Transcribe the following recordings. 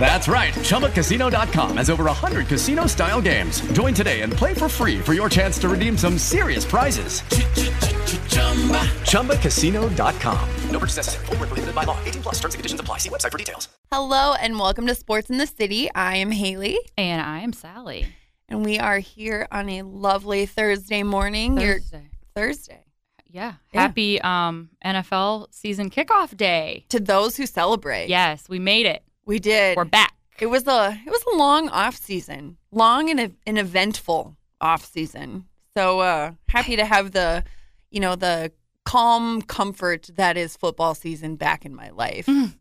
That's right. ChumbaCasino.com has over 100 casino style games. Join today and play for free for your chance to redeem some serious prizes. ChumbaCasino.com. No purchase necessary. Full prohibited by law. 18 plus terms and conditions apply. See website for details. Hello and welcome to Sports in the City. I am Haley. And I am Sally. And we are here on a lovely Thursday morning. Thursday. You're, Thursday. Yeah. yeah. Happy um, NFL season kickoff day. To those who celebrate. Yes, we made it. We did. We're back. It was a it was a long off season, long and an eventful off season. So uh, happy to have the, you know, the calm comfort that is football season back in my life. Mm.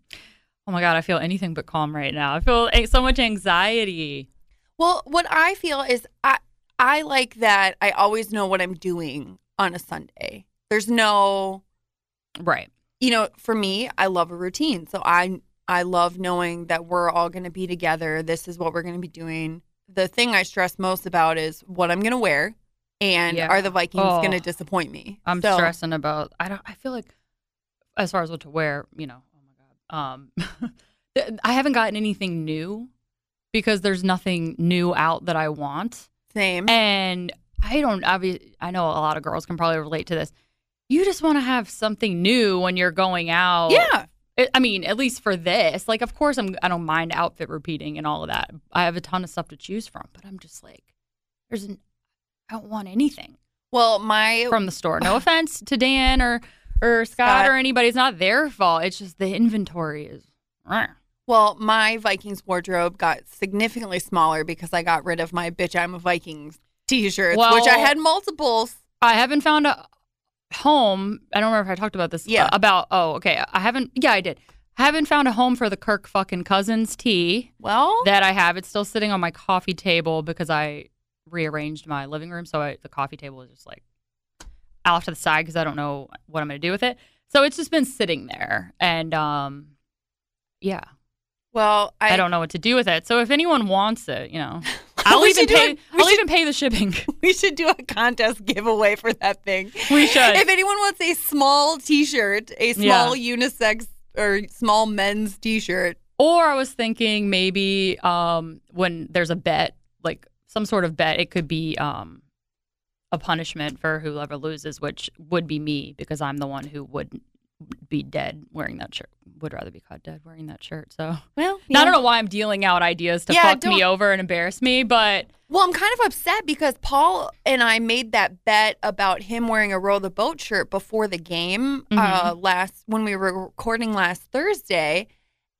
Oh my god, I feel anything but calm right now. I feel so much anxiety. Well, what I feel is I I like that I always know what I'm doing on a Sunday. There's no right. You know, for me, I love a routine. So I I love knowing that we're all going to be together. This is what we're going to be doing. The thing I stress most about is what I'm going to wear and yeah. are the Vikings oh, going to disappoint me? I'm so, stressing about I don't I feel like as far as what to wear, you know, oh my god. Um I haven't gotten anything new because there's nothing new out that I want. Same. And I don't obviously I know a lot of girls can probably relate to this. You just want to have something new when you're going out. Yeah. I mean, at least for this, like, of course, I'm. I don't mind outfit repeating and all of that. I have a ton of stuff to choose from, but I'm just like, there's an. I don't want anything. Well, my from the store. No offense to Dan or or Scott, Scott, or anybody. It's not their fault. It's just the inventory is. Well, my Vikings wardrobe got significantly smaller because I got rid of my "Bitch I'm a Vikings" t-shirts, well, which I had multiples. I haven't found a home. I don't remember if I talked about this. Yeah. Uh, about oh, okay. I haven't. Yeah, I did. I haven't found a home for the Kirk fucking Cousins tea. Well, that I have. It's still sitting on my coffee table because I rearranged my living room, so I, the coffee table is just like off to the side because I don't know what I'm going to do with it. So it's just been sitting there, and um, yeah. Well, I, I don't know what to do with it. So if anyone wants it, you know, I'll even pay. A, I'll should, even pay the shipping. We should do a contest giveaway for that thing. We should. If anyone wants a small T-shirt, a small yeah. unisex or small men's T-shirt, or I was thinking maybe um, when there's a bet, like some sort of bet, it could be um, a punishment for whoever loses, which would be me because I'm the one who would be dead wearing that shirt. Would rather be caught dead wearing that shirt. So, well, yeah. I don't know why I'm dealing out ideas to yeah, fuck me over and embarrass me, but well, I'm kind of upset because Paul and I made that bet about him wearing a row the boat shirt before the game uh, mm-hmm. uh, last when we were recording last Thursday,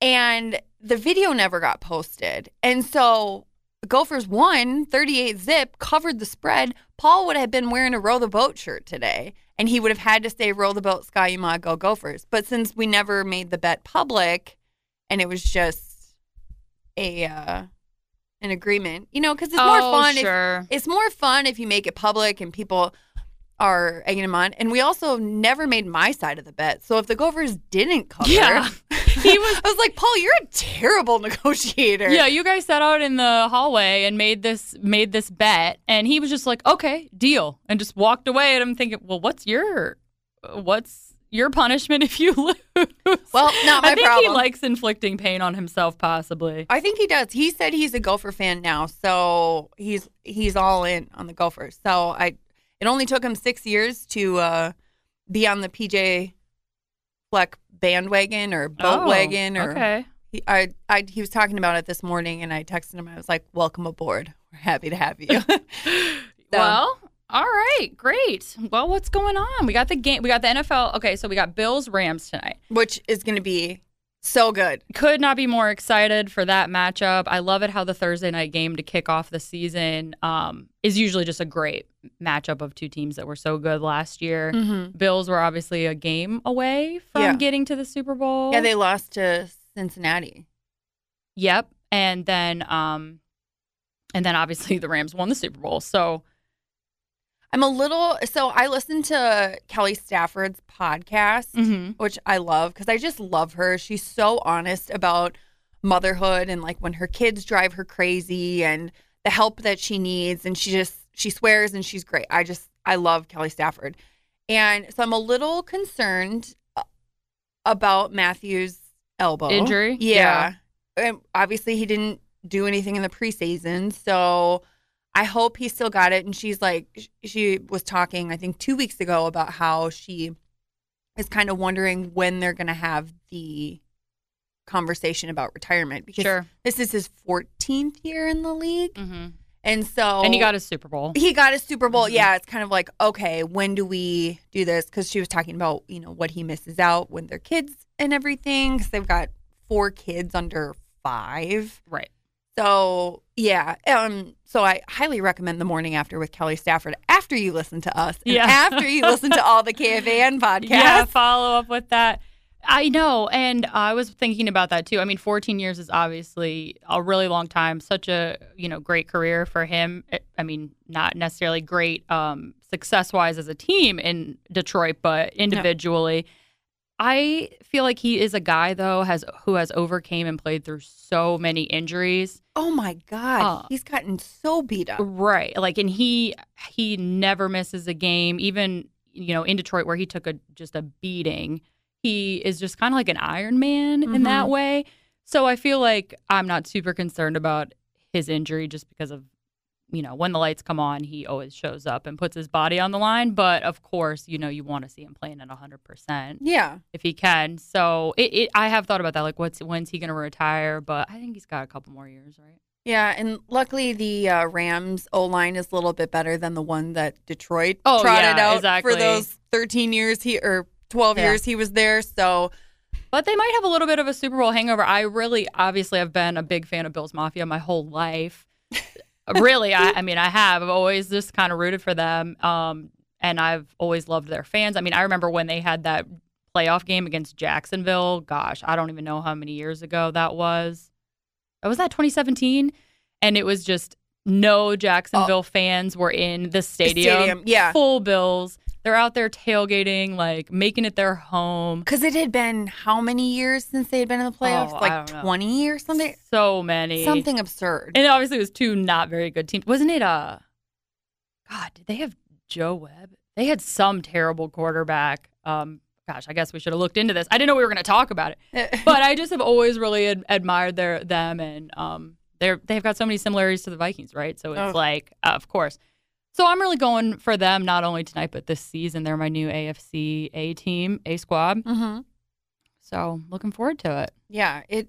and the video never got posted, and so Gophers won 38 zip, covered the spread. Paul would have been wearing a row the boat shirt today and he would have had to say roll the boat Ski-U-Mah go gophers but since we never made the bet public and it was just a uh, an agreement you know because it's more oh, fun sure. if, it's more fun if you make it public and people are egging him on and we also never made my side of the bet. So if the gophers didn't cover yeah. He was i was like paul you're a terrible negotiator. Yeah you guys sat out in the hallway and made this made this bet. And he was just like okay deal and just walked away. And i'm thinking well what's your what's your punishment if you lose? Well not my i think problem. he likes inflicting pain on himself possibly. I think he does. He said he's a gopher fan now so he's he's all in on the gophers. So i it only took him six years to uh, be on the PJ Fleck bandwagon or boat oh, wagon or okay. He, I, I, he was talking about it this morning, and I texted him. I was like, "Welcome aboard. We're happy to have you." so, well, all right, great. Well, what's going on? We got the game. We got the NFL. Okay, so we got Bills Rams tonight, which is going to be so good. Could not be more excited for that matchup. I love it how the Thursday night game to kick off the season um, is usually just a great matchup of two teams that were so good last year. Mm-hmm. Bills were obviously a game away from yeah. getting to the Super Bowl. Yeah, they lost to Cincinnati. Yep, and then um, and then obviously the Rams won the Super Bowl. So I'm a little so I listened to Kelly Stafford's podcast, mm-hmm. which I love because I just love her. She's so honest about motherhood and like when her kids drive her crazy and the help that she needs and she just she swears and she's great. I just I love Kelly Stafford. And so I'm a little concerned uh, about Matthew's elbow Injury? Yeah. And obviously he didn't do anything in the preseason, so I hope he still got it and she's like she was talking I think 2 weeks ago about how she is kind of wondering when they're going to have the conversation about retirement because Sure. this is his 14th year in the league. hmm And so And he got a Super Bowl. he got a Super Bowl. Mhm. Yeah, it's kind of like, okay, when do we do this? Because she was talking about, you know, what he misses out when they're kids and everything. Because they've got four kids under five. Right. So yeah, um, so I highly recommend the morning after with Kelly Stafford after you listen to us, Yeah. after you listen to all the KFAN podcasts. Yeah, follow up with that. I know, and I was thinking about that too. I mean, 14 years is obviously a really long time. Such a you know great career for him. I- I mean, not necessarily great um, success wise as a team in Detroit, but individually. I feel like he is a guy though has who has overcame and played through so many injuries. Oh my God, Uh, he's gotten so beat up. Right. Like and he he never misses a game even you know in Detroit where he took a just a beating. He is just kind of like an Iron Man in that Mhm. way. So I feel like I'm not super concerned about his injury just because of you know when the lights come on he always shows up and puts his body on the line but of course you know you want to see him playing at 100% Yeah, if he can so it, it i have thought about that like what's when's he going to retire but i think he's got a couple more years right yeah, and luckily the uh, Rams O line is a little bit better than the one that Detroit Oh, trotted yeah, out exactly. for those 13 years he or 12 Yeah. years he was there. So But they might have a little bit of a Super Bowl hangover. I really, obviously, have been a big fan of Bills Mafia my whole life. Really, I, I mean, I have. I've always just kind of rooted for them, um, and I've always loved their fans. I mean, I remember when they had that playoff game against Jacksonville. Gosh, I don't even know how many years ago that was. Oh, was that 2017? And it was just no Jacksonville fans were in the stadium. stadium, yeah. full Bills. They're out there tailgating, like making it their home. because it had been how many years since they had been in the playoffs? Oh, like 20 or something. So many. Something absurd. And obviously it was two not very good teams. Wasn't it uh God, did they have Joe Webb? They had some terrible quarterback. Um gosh, I guess we should have looked into this. I didn't know we were going to talk about it. But I just have always really ad- admired their them and um they're they've got so many similarities to the Vikings, right? So it's Oh. like uh, of course. So I'm really going for them not only tonight but this season. They're my new AFC A team, A squad. hmm So looking forward to it. Yeah, it.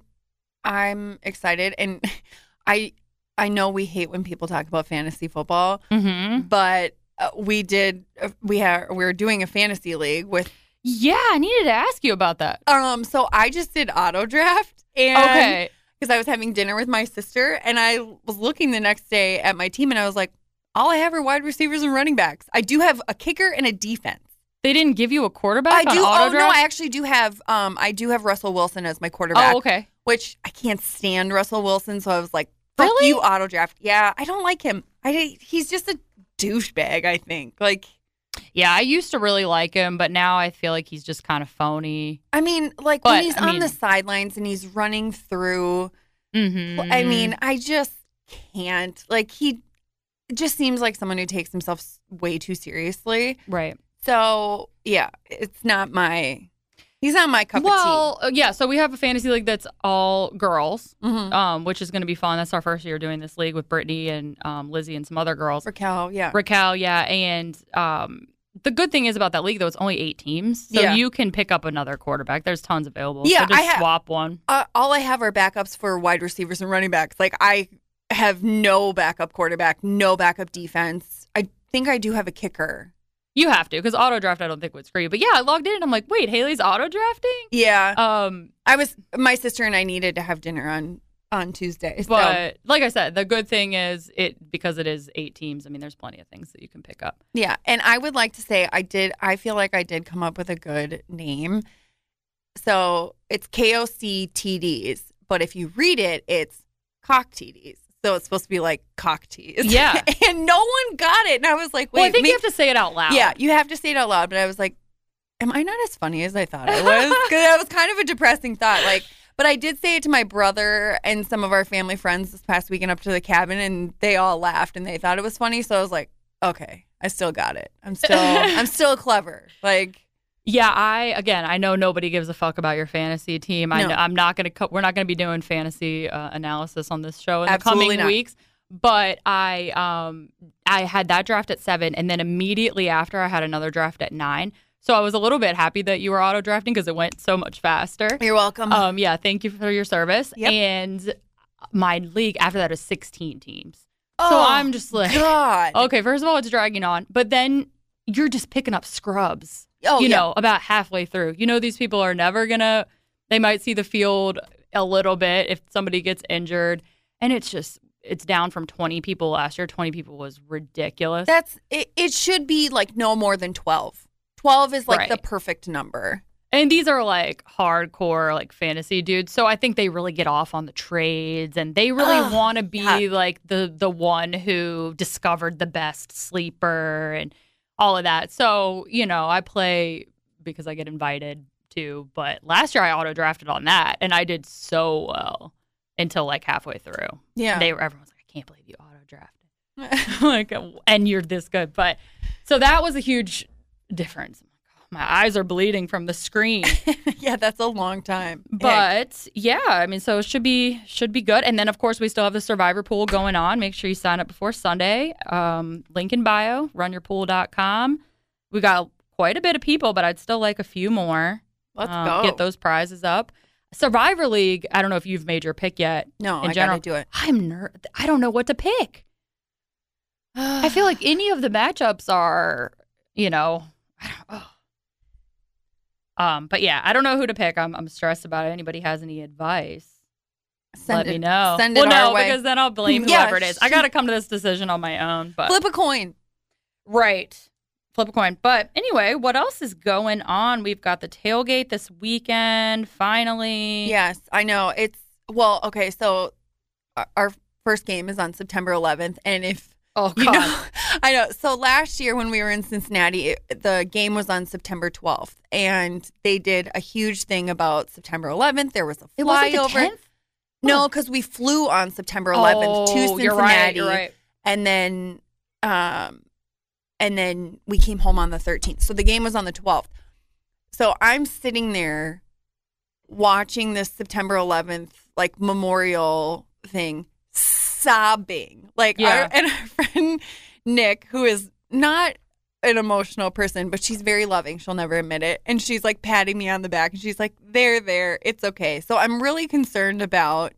I'm excited, and I I know we hate when people talk about fantasy football, Mhm. but uh, we did. Uh, we have we are doing a fantasy league with. Yeah, I needed to ask you about that. Um, so I just did auto draft, and Okay. because I was having dinner with my sister, and I was looking the next day at my team, and I was like, all I have are wide receivers and running backs. I do have a kicker and a defense. They didn't give you a quarterback. I do. Oh no. I actually do have. Um, I do have Russell Wilson as my quarterback. Oh, okay. which I can't stand Russell Wilson. So I was like, fuck Really? you, auto draft. Yeah, I don't like him. I he's just a douchebag. I think. Like, Yeah, I used to really like him, but now I feel like he's just kind of phony. I mean, like But, when he's I on mean- the sidelines and he's running through. Mm-hmm. I mean, I just can't. Like he just seems like someone who takes himself way too seriously. right. So yeah, it's not my. He's not my cup Well, uh, yeah. So we have a fantasy league that's all girls. Mm-hmm. um, which is going to be fun. That's our first year doing this league with Brittany and um, Lizzie and some other girls. Raquel, yeah. Raquel, yeah, and um, the good thing is about that league though, it's only eight teams, so Yeah. you can pick up another quarterback. There's tons available. Yeah, so just I ha- swap one. uh, all I have are backups for wide receivers and running backs. Like I have no backup quarterback, no backup defense. I think I do have a kicker. You have to because auto draft. I don't think would screw you. But yeah, I logged in and I'm like, wait, Haley's auto drafting. Yeah, Um, I was. My sister and I needed to have dinner on on Tuesday. So But like I said, the good thing is it because it is eight teams. I mean, there's plenty of things that you can pick up. yeah, and I would like to say I did. I feel like I did come up with a good name. So it's K O C T Ds, but if you read it, it's cock TDs. So it's supposed to be like cock teas. Yeah. and no one got it, and I was like, wait, well, I think you have to say it out loud. Yeah, you have to say it out loud. But I was like, am I not as funny as I thought I was? Because that was kind of a depressing thought. Like, But I did say it to my brother and some of our family friends this past weekend up to the cabin, and they all laughed and they thought it was funny. So I was like, okay, I still got it. I'm still, I'm still clever. Like, Yeah, I again, I know nobody gives a fuck about your fantasy team. I No. know, I'm not gonna. Co- we're not gonna be doing fantasy uh, analysis on this show in Absolutely the coming not. weeks. But I, um, I had that draft at seven, and then immediately after, I had another draft at nine. So I was a little bit happy that you were auto drafting because it went so much faster. you're welcome. Um, yeah, thank you for your service. Yep. And my league after that is 16 teams. so Oh, I'm just like, God. okay, first of all, it's dragging on, but then you're just picking up scrubs. Oh, you yeah. know, about halfway through. You know, these people are never gonna. They might see the field a little bit if somebody gets injured, and it's just it's down from 20 people last year. 20 people was ridiculous. That's it, it. Should be like no more than twelve. Twelve is like Right. the perfect number. And these are like hardcore like fantasy dudes. So I think they really get off on the trades and they really want to be yeah. like the the one who discovered the best sleeper and all of that. So, you know, I play because I get invited to, but last year I auto drafted on that and I did so well until like halfway through. Yeah. They were everyone's like, I can't believe you auto drafted. like and you're this good. But so that was a huge difference. My eyes are bleeding from the screen. yeah, that's a long time. Heck. But yeah, I mean, so it should be should be good. And then of course we still have the survivor pool going on. Make sure you sign up before Sunday. Um, link in bio, runyourpool.com. We got quite a bit of people, but I'd still like a few more. let's Um, go. Get those prizes up. Survivor League. I don't know if you've made your pick yet. No, in I general. gotta do it. I'm ner- I don't know what to pick. I feel like any of the matchups are, you know. Um, but yeah, I don't know who to pick. I'm I'm stressed about it. Anybody has any advice? send Let it, me know. Send it well, no, way. because then I'll blame Yeah, whoever it is. I got to come to this decision on my own. But Flip a coin. right, flip a coin. But anyway, what else is going on? We've got the tailgate this weekend. Finally, Yes, I know. It's well, okay. So our- our first game is on September 11th, and if Oh you God. know, I know. So last year when we were in Cincinnati, it, the game was on September 12th, and they did a huge thing about September 11th. There was a It wasn't the flyover. 10th? No, because we flew on September 11th to Oh, Cincinnati, You're right. You're right. and then, um, and then we came home on the 13th. So the game was on the 12th. So I'm sitting there watching this September 11th like memorial thing, sobbing. Like, Yeah. our, and our friend Nick, who is not an emotional person, but she's very loving. She'll never admit it. And she's like patting me on the back and she's like, there, there, it's okay. So I'm really concerned about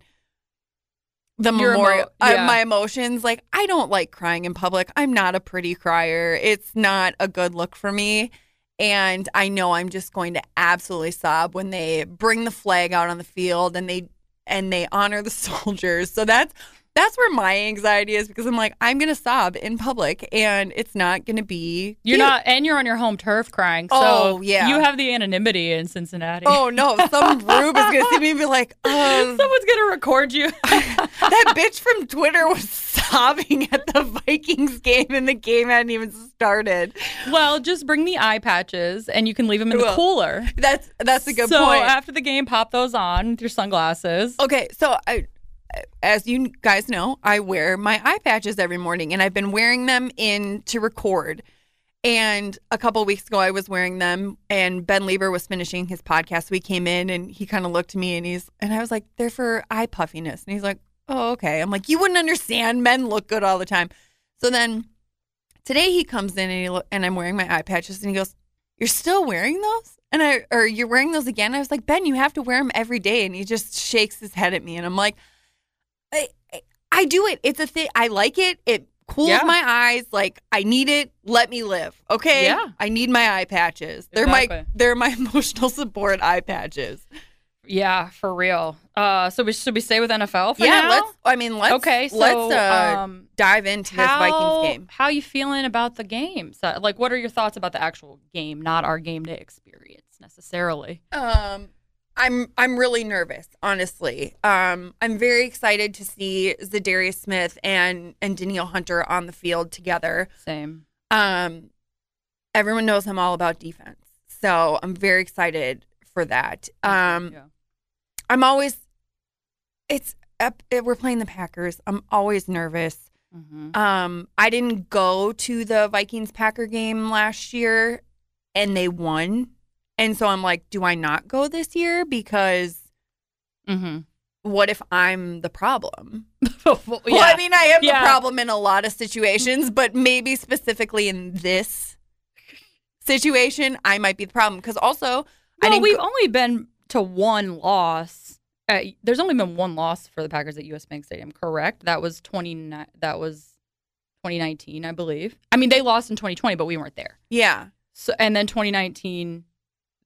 the Your emo- memorial, uh, my emotions. Like, I don't like crying in public. I'm not a pretty crier. It's not a good look for me. And I know I'm just going to absolutely sob when they bring the flag out on the field and they and they honor the soldiers. So that's that's where my anxiety is because I'm like I'm gonna sob in public and it's not gonna be. You're cute. not, and you're on your home turf crying. So Oh, yeah. you have the anonymity in Cincinnati. Oh no! Some rube is gonna see me and be like, uh, Someone's gonna record you. "That bitch from Twitter was sobbing at the Vikings game, and the game hadn't even started." well, just bring the eye patches, and you can leave them in the cooler. That's that's a good so point. after the game, pop those on with your sunglasses. Okay, so I, as you guys know, I wear my eye patches every morning, and I've been wearing them in to record. And a couple weeks ago, I was wearing them, and Ben Leber was finishing his podcast. We came in, and he kind of looked at me, and he's, and I was like, "They're for eye puffiness," and he's like, "Oh, okay." I'm like, "You wouldn't understand. Men look good all the time." So then today he comes in, and he lo- and I'm wearing my eye patches, and he goes, "You're still wearing those?" And I, or you're wearing those again? I was like, Ben, you have to wear them every day, and he just shakes his head at me, and I'm like. I, I- do it. It's a thing. I like it. It cools Yeah. my eyes. Like I need it. Let me live. Okay. Yeah. I need my eye patches. They're my they're my emotional support eye patches. Yeah, for real. Uh, so we should we stay with NFL for yeah. now? Let's. I mean, let's. Okay, so, let's uh, um, dive into this Vikings game. How you feeling about the game? Uh, like, what are your thoughts about the actual game, not our game day experience necessarily? Um, I'm I'm really nervous, honestly. Um, I'm very excited to see Zadarius Smith and and Danielle Hunter on the field together. Same. Um, everyone knows I'm all about defense, so I'm very excited for that. Um, Yeah. I'm always it's up, we're playing the Packers. I'm always nervous. Mhm. Um, I didn't go to the Vikings Packer game last year, and they won, and so I'm like, do I not go this year because Mhm. what if I'm the problem? Well, yeah. I mean, I am Yeah. the problem in a lot of situations, but maybe specifically in this situation, I might be the problem because also I Well, we've go- only been to one loss. Uh, there's only been one loss for the Packers at US Bank Stadium, correct? That was 20 that was 2019, I believe. I mean, they lost in 2020, but we weren't there. yeah, So and then 2019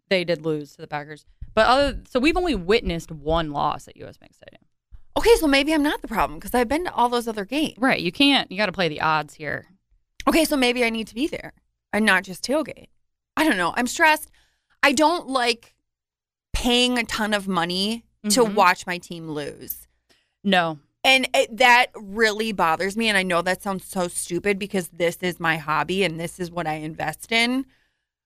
they did lose to the Packers. But other so we've only witnessed one loss at US Bank Stadium. okay, so maybe I'm not the problem because I've been to all those other games. Right, you can't you got to play the odds here. Okay, so maybe I need to be there and not just tailgate. I don't know. I'm stressed. I don't like paying a ton of money to Mhm. watch my team lose. No. And it, that really bothers me. And I know that sounds so stupid because this is my hobby and this is what I invest in.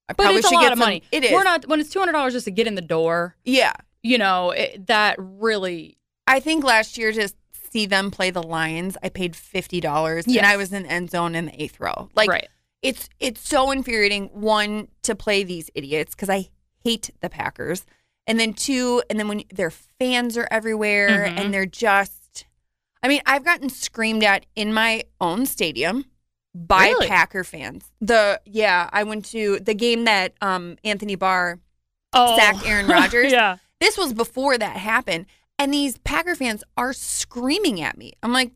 I But probably it's a should lot get of some- money. It is. We're not when it's $200 just to get in the door, Yeah. you know, it, that really I think last year to see them play the Lions, I paid fifty dollars, and I was in the end zone in the eighth row. Like right. it's it's so infuriating. One to play these idiots because I hate the Packers, and then two, and then when their fans are everywhere Mhm. and they're just. I mean, I've gotten screamed at in my own stadium by Really? Packer fans. The yeah, I went to the game that um Anthony Barr Oh. sacked Aaron Rodgers. yeah. This was before that happened. And these Packer fans are screaming at me. I'm like,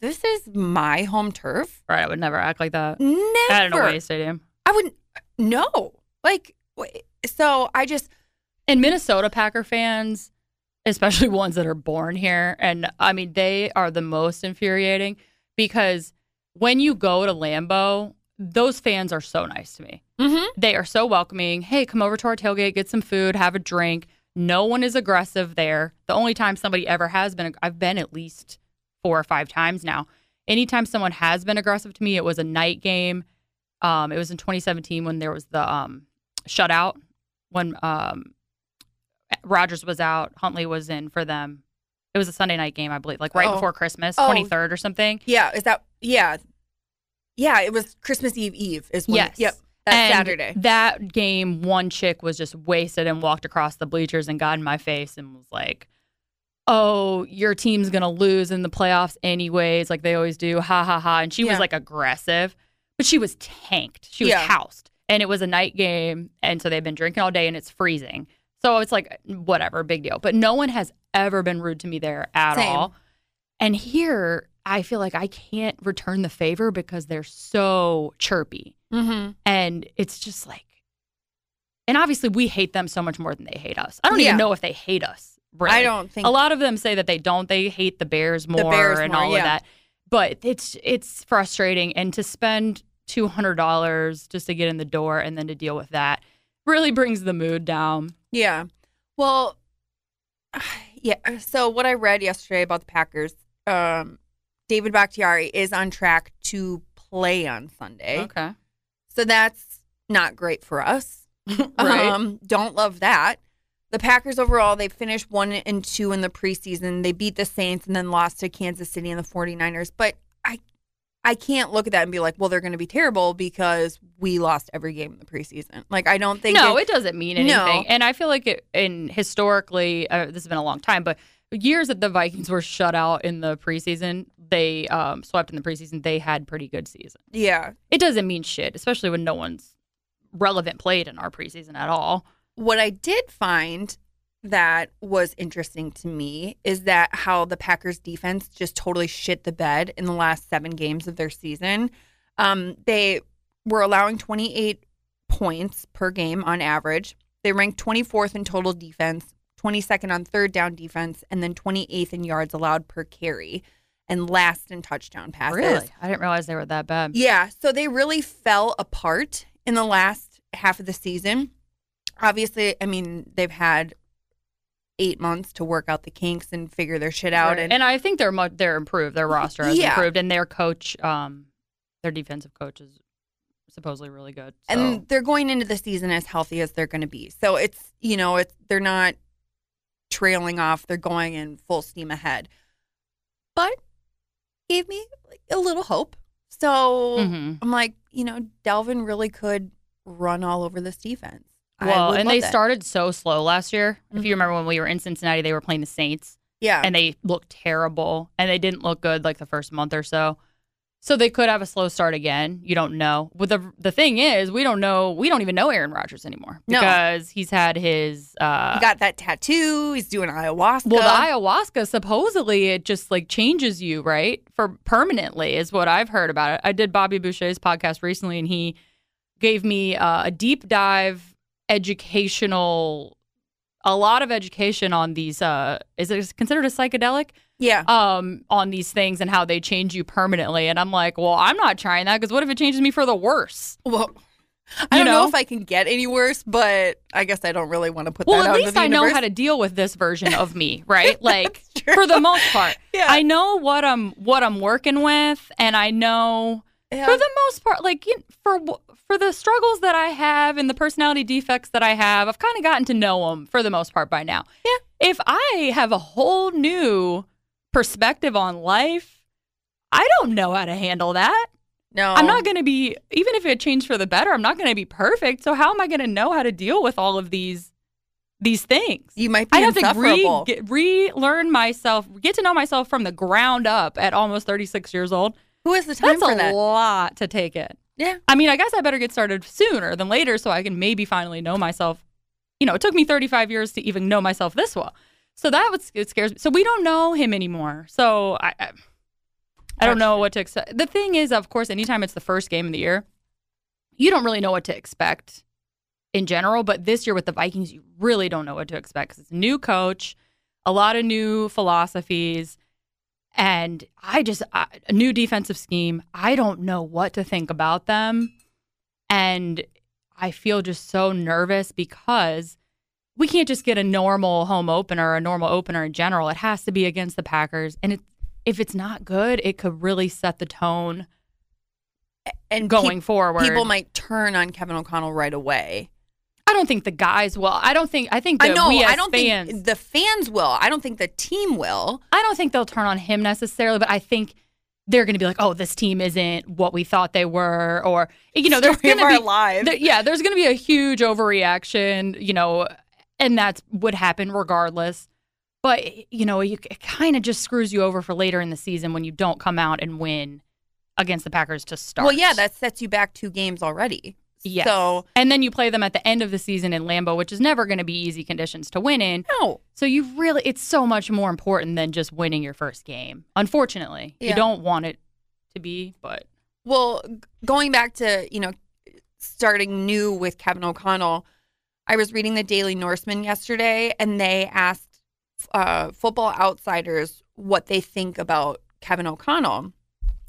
this is my home turf. Right, I would never act like that Never. at an away stadium. I wouldn't. No. Like, so I just, And Minnesota Packer fans, especially ones that are born here, and I mean, they are the most infuriating because when you go to Lambeau, those fans are so nice to me. mhm. They are so welcoming. Hey, come over to our tailgate, get some food, have a drink. No one is aggressive there. The only time somebody ever has been, I've been at least four or five times now. Anytime someone has been aggressive to me, it was a night game. Um, it was in 2017 when there was the um, shutout when um, Rodgers was out, Hundley was in for them. It was a Sunday night game, I believe, like right Oh. before Christmas, Oh. 23rd or something. yeah, is that, yeah. Yeah, it was Christmas Eve Eve is when, Yes. yep, that's And Saturday. That game, one chick was just wasted and walked across the bleachers and got in my face and was like, "Oh, your team's gonna lose in the playoffs anyways, like they always do." Ha ha ha! And she Yeah. was like aggressive, but she was tanked. She was Yeah. housed, and it was a night game, and so they've been drinking all day, and it's freezing. So it's like whatever, big deal. But no one has ever been rude to me there at Same. all. And here, I feel like I can't return the favor because they're so chirpy mm-hmm. and it's just like and obviously we hate them so much more than they hate us i don't Yeah. even know if they hate us really. I don't think a lot of them say that they don't they hate the bears more the Bears and more, all yeah. of that but it's it's frustrating and to spend $200 just to get in the door and then to deal with that really brings the mood down Yeah. Well, yeah. So what I read yesterday about the Packers, um, David Bakhtiari is on track to play on Sunday. okay So that's not great for us. Right. Um, don't love that. The Packers overall, they finished one and two in the preseason. They beat the Saints and then lost to Kansas City and the 49ers. But I can't look at that and be like, well, they're going to be terrible because we lost every game in the preseason. Like, I don't think no, it- it doesn't mean anything. No. And I feel like it, in historically, uh, this has been a long time, but years that the Vikings were shut out in the preseason, they um, swept in the preseason. They had pretty good season. yeah. It doesn't mean shit, especially when no one's relevant played in our preseason at all. What I did find that was interesting to me is that how the Packers defense just totally shit the bed in the last seven games of their season. Um, they were allowing 28 points per game on average. They ranked 24th in total defense, 22nd on third down defense, and then 28th in yards allowed per carry, and last in touchdown passes. Really? I didn't realize they were that bad. Yeah, so they really fell apart in the last half of the season. Obviously, I mean, they've had eight months to work out the kinks and figure their shit out. Right. And, And I think they're much, they're improved. Their roster has Yeah. improved, and their coach, um, their defensive coach is supposedly really good. So. and they're going into the season as healthy as they're going to be. So it's, you know, it's they're not trailing off. They're going in full steam ahead. But gave me a little hope. So Mhm. I'm like, you know, Dalvin really could run all over this defense. Well, and they it. started so slow last year. If Mhm. you remember when we were in Cincinnati, they were playing the Saints Yeah. and they looked terrible and they didn't look good like the first month or so. So they could have a slow start again. You don't know. But the the thing is, we don't know. We don't even know Aaron Rodgers anymore No. because he's had his. Uh, he got that tattoo. He's doing ayahuasca. well, the ayahuasca supposedly it just like changes you, right? For permanently is what I've heard about it. I did Bobby Boucher's podcast recently, and he gave me uh, a deep dive educational, a lot of education on these. Uh, is it considered a psychedelic? yeah. um on these things and how they change you permanently and i'm like well i'm not trying that because what if it changes me for the worse Well, I don't know? know? if I can get any worse, but I guess I don't really want to put well that at out into least the i know how to deal with this version of me right like for the most part Yeah. i know what i'm what i'm working with and i know Yeah. for the most part like you for for the struggles that i have and the personality defects that i have i've kind of gotten to know them for the most part by now Yeah. if i have a whole new perspective on life i don't know how to handle that no, I'm not going to be even if it changed for the better. I'm not going to be perfect. So how am I going to know how to deal with all of these these things? You might be I have to re, relearn myself, get to know myself from the ground up at almost 36 years old. Who has the time That's for a that? lot to take in. Yeah. I mean, I guess I better get started sooner than later so I can maybe finally know myself. You know, it took me 35 years to even know myself this well. So that was it scares me. So we don't know him anymore. So I I, I don't know what to expect. The thing is, of course, anytime it's the first game of the year, you don't really know what to expect in general. But this year with the Vikings, you really don't know what to expect because it's a new coach, a lot of new philosophies, and I just I, a new defensive scheme. I don't know what to think about them, and I feel just so nervous because we can't just get a normal home opener, a normal opener in general. It has to be against the Packers, and it, if it's not good, it could really set the tone and going peop- forward. people might turn on Kevin O'Connell right away. I don't think the guys will. I don't think. I think that I know. we as I don't fans. think the fans will. I don't think the team will. I don't think they'll turn on him necessarily, but I think they're going to be like, "Oh, this team isn't what we thought they were," or you know, there's Story of going to be lives. there- yeah, there's going to be a huge overreaction, you know, and that would happen regardless. But you know, you, it kind of just screws you over for later in the season when you don't come out and win against the Packers to start. Well, yeah, that sets you back two games already. Yes. So and then you play them at the end of the season in Lambeau, which is never going to be easy conditions to win in. no, So you really, it's so much more important than just winning your first game. Unfortunately, you don't want it to be, but Well, going back to, you know, starting new with Kevin O'Connell, I was reading the Daily Norseman yesterday and they asked uh, football outsiders what they think about Kevin O'Connell.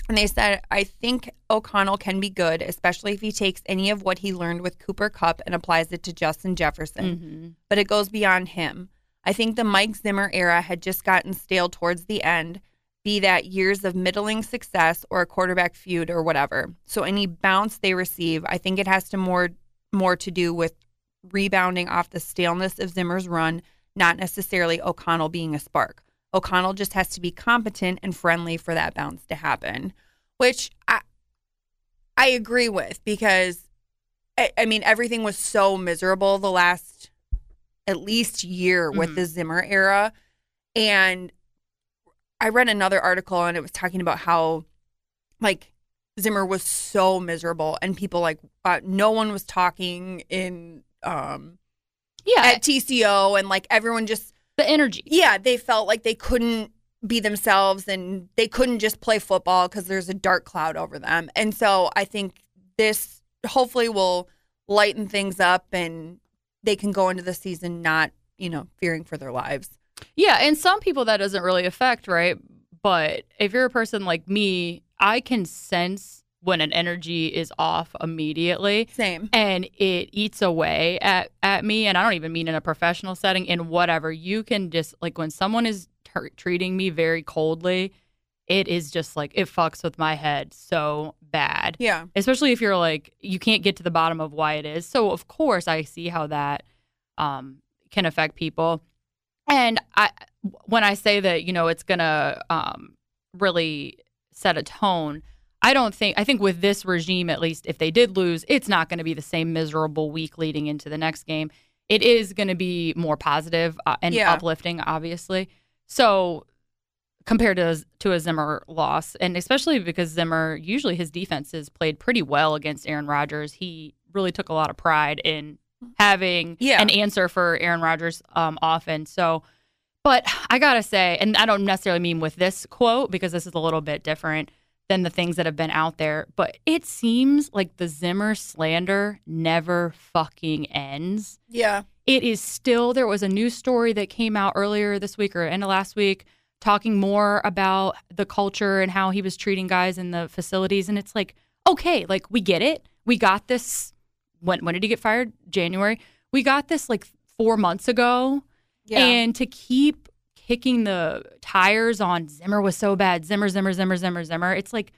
And they said, I think O'Connell can be good, especially if he takes any of what he learned with Cooper Kupp and applies it to Justin Jefferson. Mhm. But it goes beyond him. I think the Mike Zimmer era had just gotten stale towards the end, be that years of middling success or a quarterback feud or whatever. So any bounce they receive, I think it has to more more to do with rebounding off the staleness of Zimmer's run, not necessarily O'Connell being a spark. O'Connell just has to be competent and friendly for that bounce to happen, which I I agree with because I, I mean everything was so miserable the last at least year with Mhm. the Zimmer era. And I read another article and it was talking about how like Zimmer was so miserable and people like uh, no one was talking in um yeah, at TCO and like everyone just the energy. yeah, they felt like they couldn't be themselves and they couldn't just play football because there's a dark cloud over them. And so I think this hopefully will lighten things up and they can go into the season not, you know, fearing for their lives. Yeah, and some people that doesn't really affect, right? But if you're a person like me, I can sense when an energy is off immediately. Same. and it eats away at, at me and i don't even mean in a professional setting in whatever you can just like when someone is t- treating me very coldly it is just like it fucks with my head so bad Yeah. especially if you're like you can't get to the bottom of why it is so of course i see how that um, can affect people and I when I say that, you know, it's gonna um, really set a tone. I don't think. I think with this regime, at least, if they did lose, it's not going to be the same miserable week leading into the next game. It is going to be more positive uh, and Yeah. uplifting, obviously. So compared to to a Zimmer loss, and especially because Zimmer usually his defense has played pretty well against Aaron Rodgers. He really took a lot of pride in having Yeah. an answer for Aaron Rodgers um, often. So, but I gotta say, and I don't necessarily mean with this quote because this is a little bit different than the things that have been out there, but it seems like the Zimmer slander never fucking ends. Yeah. it is still there was a news story that came out earlier this week or end of last week talking more about the culture and how he was treating guys in the facilities and it's like okay like we get it. We got this when when did he get fired? January. We got this like 4 months ago. Yeah. and to keep kicking the tires on Zimmer was so bad Zimmer Zimmer Zimmer Zimmer Zimmer it's like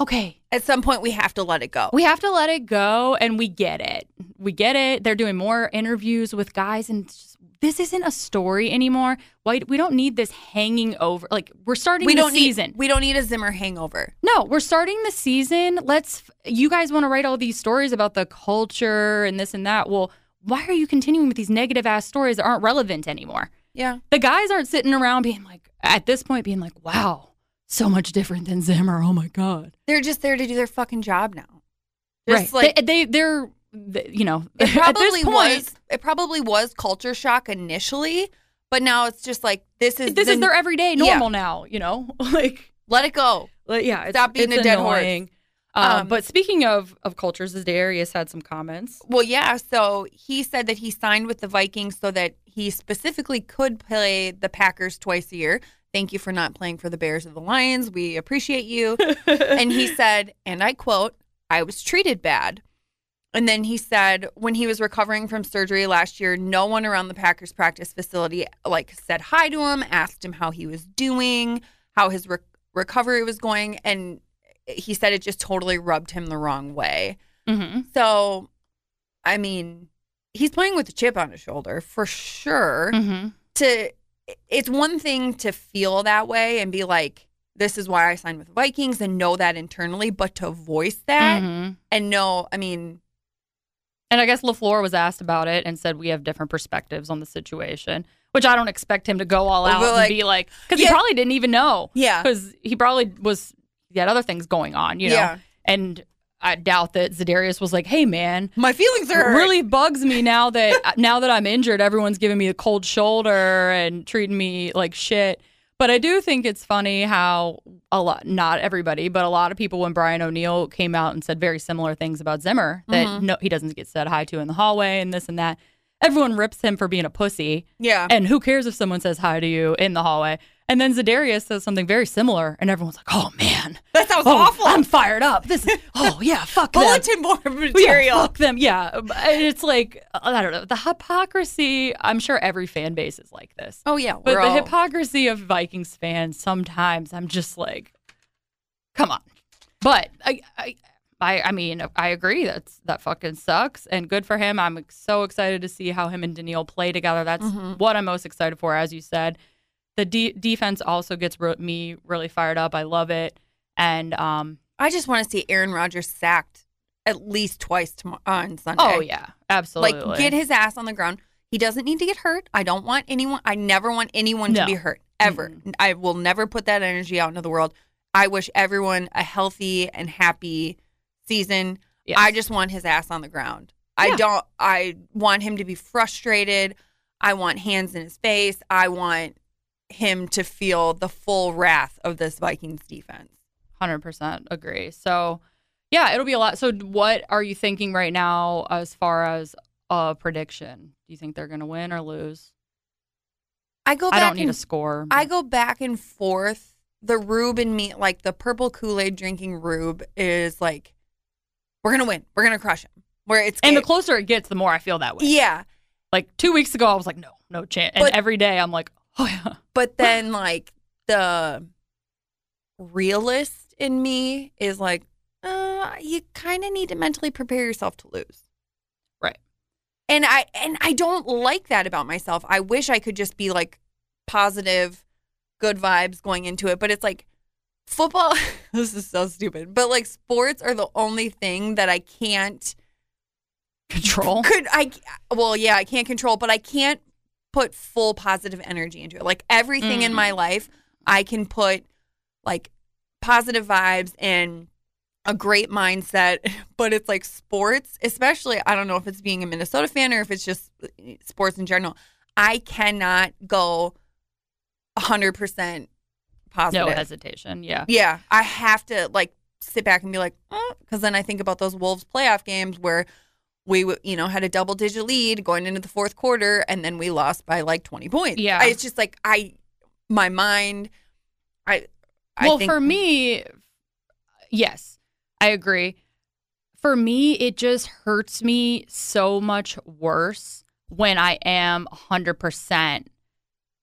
okay At some point, we have to let it go. we have to let it go and we get it. We get it. They're doing more interviews with guys and just, this isn't a story anymore. Why we don't need this hanging over. Like we're starting we the don't season. need. We don't need a Zimmer hangover. no, we're starting the season. Let's you guys want to write all these stories about the culture and this and that. Well, why are you continuing with these negative ass stories that aren't relevant anymore? Yeah. The guys aren't sitting around being like at this point being like, "Wow, so much different than Zimmer. Oh my god." They're just there to do their fucking job now. Just right. like they, they they're they- you know, it at probably this point, was. It probably was culture shock initially, but now it's just like this is this the, is their everyday Yeah. normal now, you know? like, let it go. like yeah, it's, Stop being a dead horse. Um, Um, but speaking of of cultures, Darius had some comments. Well, yeah. So he said that he signed with the Vikings so that he specifically could play the Packers twice a year. Thank you for not playing for the Bears or the Lions. We appreciate you. and he said, and I quote, I was treated bad. And then he said when he was recovering from surgery last year, no one around the Packers practice facility like said hi to him, asked him how he was doing, how his re- recovery was going, and he said it just totally rubbed him the wrong way. Mm-hmm. So, I mean, he's playing with a chip on his shoulder for sure. Mm-hmm. To it's one thing to feel that way and be like, this is why I signed with Vikings and know that internally, but to voice that Mm-hmm. and know, I mean, And I guess LaFleur was asked about it and said we have different perspectives on the situation, which I don't expect him to go all out and be like, because Yeah. he probably didn't even know. Yeah. because he probably was. He had other things going on, you know. Yeah. And I doubt that Zadarius was like, "Hey, man, my feelings are really bugs me now that now that I'm injured, everyone's giving me a cold shoulder and treating me like shit. But I do think it's funny how a lot, not everybody, but a lot of people, when Brian O'Neill came out and said very similar things about Zimmer, that Mm-hmm. no, he doesn't get said hi to in the hallway and this and that. Everyone rips him for being a pussy. Yeah. And who cares if someone says hi to you in the hallway? And then Zadarius says something very similar, and everyone's like, "Oh man, that sounds oh, awful. I'm fired up. This is oh yeah, fuck them. Bulletin board Yeah, material. fuck them. Yeah. And It's like, I don't know. The hypocrisy, I'm sure every fan base is like this. Oh, yeah. But we're the all- hypocrisy of Vikings fans, sometimes I'm just like, come on. But I, I, I, I mean, I agree. That's that fucking sucks, and good for him. I'm so excited to see how him and Danielle play together. That's Mm-hmm. what I'm most excited for, as you said. The de- defense also gets re- me really fired up. I love it, and um, I just want to see Aaron Rodgers sacked at least twice tomorrow on Sunday. oh yeah, absolutely. Like, get his ass on the ground. He doesn't need to get hurt. I don't want anyone, I never want anyone No. to be hurt, ever. I will never put that energy out into the world. I wish everyone a healthy and happy season. Yes. I just want his ass on the ground. I don't, I want him to be frustrated. I want hands in his face. I want him to feel the full wrath of this Vikings defense. Hundred percent agree. So, yeah, it'll be a lot. So, what are you thinking right now as far as a prediction? Do you think they're going to win or lose? I go I don't need and a score. I go back and forth. The Rube and me, like the purple Kool Aid drinking Rube, is like, we're gonna win. We're gonna crush him. Where it's and the closer it gets, the more I feel that way. yeah, Like two weeks ago, I was like, no, no chance. And every day, I'm like, oh yeah, but then like the realist in me is like, uh, you kind of need to mentally prepare yourself to lose. right. And I and I don't like that about myself. I wish I could just be like positive, good vibes going into it. But it's like football. this is so stupid, but like sports are the only thing that I can't Control. could I well yeah I can't control but I can't put full positive energy into it like everything in Mm. my life I can put like positive vibes and a great mindset but it's like sports especially I don't know if it's being a Minnesota fan or if it's just sports in general I cannot go 100% positive No hesitation. Yeah. yeah, I have to like sit back and be like, because then I think about those Wolves playoff games where we, you know, had a double digit lead going into the fourth quarter and then we lost by like 20 points. Yeah. I- it's just like, I, my mind, I, I well, think, for me, yes, I agree. For me, it just hurts me so much worse when I am 100%.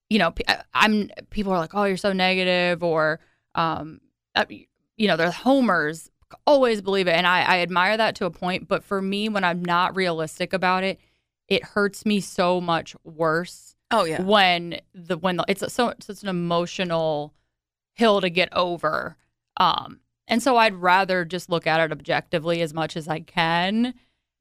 You know, I'm people are like, "Oh, you're so negative," or, um, uh, you know, they're homers. Always believe it, and I, I admire that to a point. But for me, when I'm not realistic about it, it hurts me so much worse oh yeah. when the when the, it's a, so it's an emotional hill to get over. Um, and so I'd rather just look at it objectively as much as I can.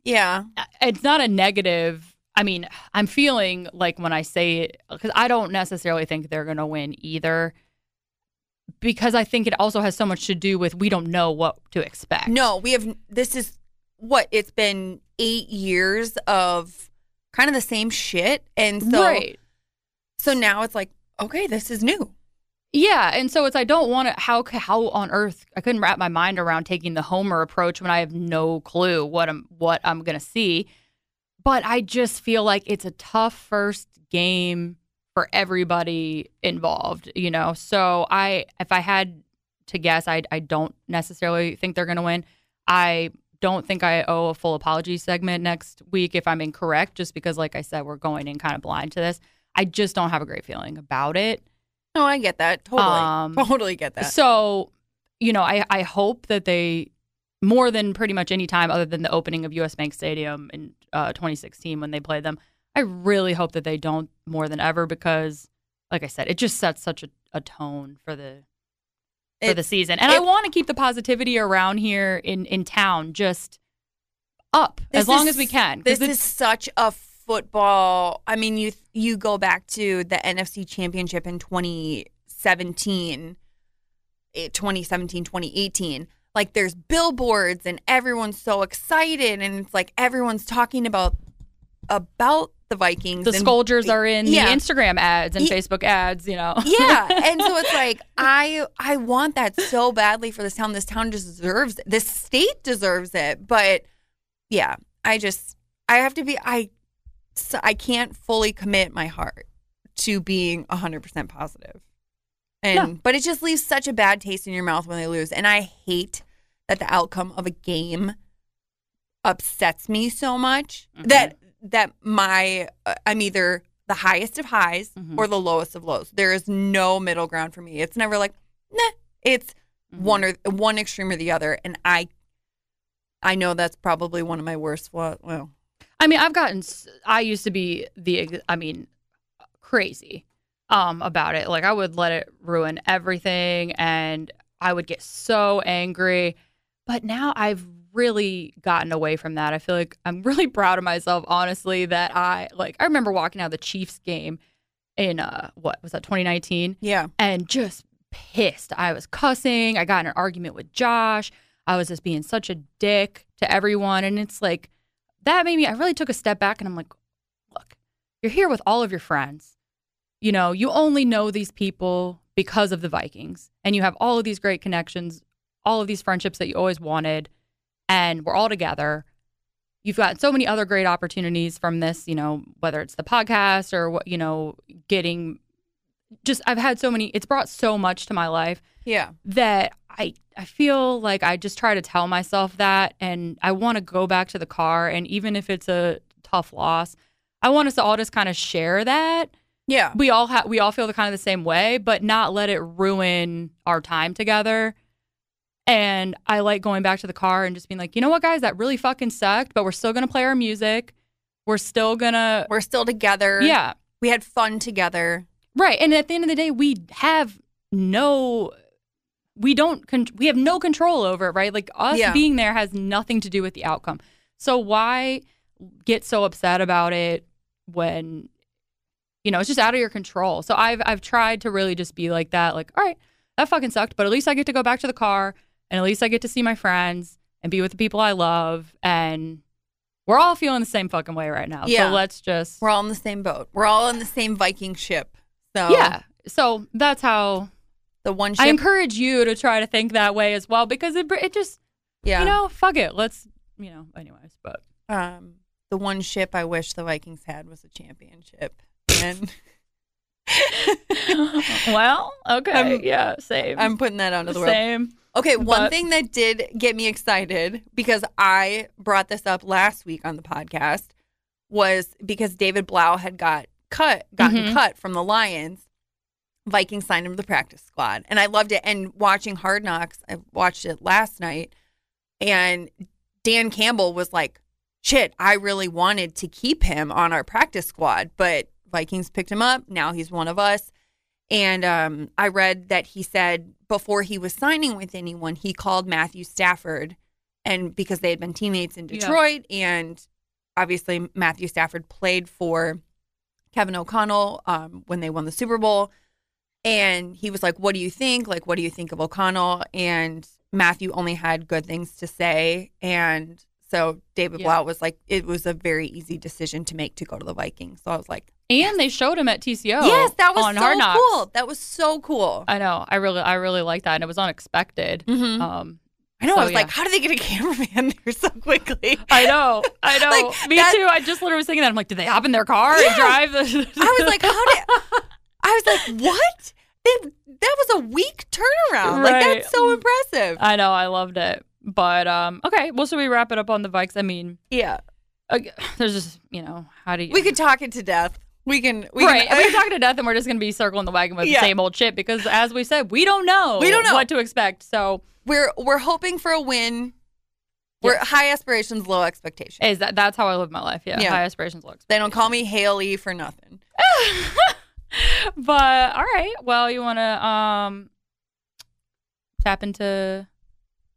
Yeah. It's not a negative. I mean, I'm feeling like when I say it because I don't necessarily think they're going to win either. Because I think it also has so much to do with we don't know what to expect. No, we have, this is what it's been eight years of kind of the same shit. And so, right. so now it's like, okay, this is new. Yeah, and so it's I don't want to. How how on earth I couldn't wrap my mind around taking the Homer approach when I have no clue what I'm what I'm gonna see. But I just feel like it's a tough first game for everybody involved, you know. So I, if I had to guess, I I don't necessarily think they're gonna win. I don't think I owe a full apology segment next week if I'm incorrect, just because, like I said, we're going in kind of blind to this. I just don't have a great feeling about it. No, I get that. Totally. Um, totally get that. So, you know, I, I hope that they, more than pretty much any time other than the opening of US Bank Stadium in uh, 2016 when they played them, I really hope that they don't more than ever because, like I said, it just sets such a, a tone for the for the season. And I want to keep the positivity around here in, in town just up as long is- as we can. This is such a football. I mean, you you go back to the NFC Championship in 2017, eh, 2017, 2018. Like there's billboards and everyone's so excited and it's like everyone's talking about about the Vikings. the and- Scolders are in Yeah. the Instagram ads and Ye- Facebook ads, you know. yeah and so it's like i i want that so badly for this town this town deserves it this state deserves it but yeah i just i have to be i so i can't fully commit my heart to being 100% positive. positive and No. but it just leaves such a bad taste in your mouth when they lose and i hate that the outcome of a game upsets me so much Mhm. that that my uh, I'm either the highest of highs Mhm. or the lowest of lows. There is no middle ground for me. It's never like nah. It's Mhm. one or one extreme or the other, and I I know that's probably one of my worst flaws. Well, I mean, I've gotten. I used to be the. I mean, crazy um, about it. Like I would let it ruin everything, and I would get so angry. But now I've really gotten away from that. I feel like I'm really proud of myself, honestly. That I like. I remember walking out of the Chiefs game in uh, what was that 2019, yeah, and just pissed. I was cussing. I got in an argument with Josh. I was just being such a dick to everyone. And it's like, that made me, I really took a step back and I'm like, look, you're here with all of your friends. You know, you only know these people because of the Vikings, and you have all of these great connections, all of these friendships that you always wanted, and we're all together. You've got so many other great opportunities from this, you know, whether it's the podcast or what, you know, getting just I've had so many it's brought so much to my life yeah, that I I feel like I just try to tell myself that and I want to go back to the car and even if it's a tough loss, I want us to all just kind of share that. yeah. We all have we all feel the kind of the same way, but not let it ruin our time together. And I like going back to the car and just being like, you know what, guys, that really fucking sucked, but we're still gonna play our music. We're still gonna We're still together. Yeah. we had fun together. Right. And at the end of the day, we have no we don't con- we have no control over it, right? Like us Yeah. being there has nothing to do with the outcome. So why get so upset about it when you know, it's just out of your control. So I've I've tried to really just be like that like, all right, that fucking sucked, but at least I get to go back to the car and at least I get to see my friends and be with the people I love and we're all feeling the same fucking way right now. Yeah. So let's just We're all in the same boat. We're all in the same Viking ship. So Yeah. So that's how the one ship. I encourage you to try to think that way as well because it it just yeah. you know fuck it let's you know anyways but um, the one ship I wish the Vikings had was a championship. And well okay I'm- yeah same I'm putting that out of the world. same Okay, one But- thing that did get me excited because I brought this up last week on the podcast was because David Blough had got cut, gotten Mhm. cut from the Lions. Vikings signed him to the practice squad, and I loved it. And watching Hard Knocks, I watched it last night, and Dan Campbell was like, "Shit, I really wanted to keep him on our practice squad, but Vikings picked him up. Now he's one of us." And um, I read that he said before he was signing with anyone, he called Matthew Stafford, and because they had been teammates in Yeah. Detroit, and obviously Matthew Stafford played for Kevin O'Connell um, when they won the Super Bowl, and he was like, "What do you think? Like, what do you think of O'Connell?" And Matthew only had good things to say, and so David Yeah. Blough was like, "It was a very easy decision to make to go to the Vikings." So I was like, and they showed him at TCO "Yes, that was so cool. That was so cool." I know I really I really like that and it was unexpected Mhm. um I know. So, I was yeah. like, how did they get a cameraman there so quickly? I know I know Like, me that- too I just literally was thinking that I'm like did they hop in their car and drive the I was like, how did? I was like, what? It, that was a week turnaround. Like that's so impressive. I know I loved it but um okay well should we wrap it up on the Vikes I mean yeah, uh, there's just you know how do you we could talk it to death. We can. We right. Can, we can talk to death, and we're just going to be circling the wagon with Yeah. the same old shit because, as we said, we don't know. We don't know. what to expect. So, we're we're hoping for a win. We're Yes. high aspirations, low expectations. is that that's how I live my life? Yeah, Yeah. high aspirations, low They don't call me Haley for nothing. but all right, well, you want to um tap into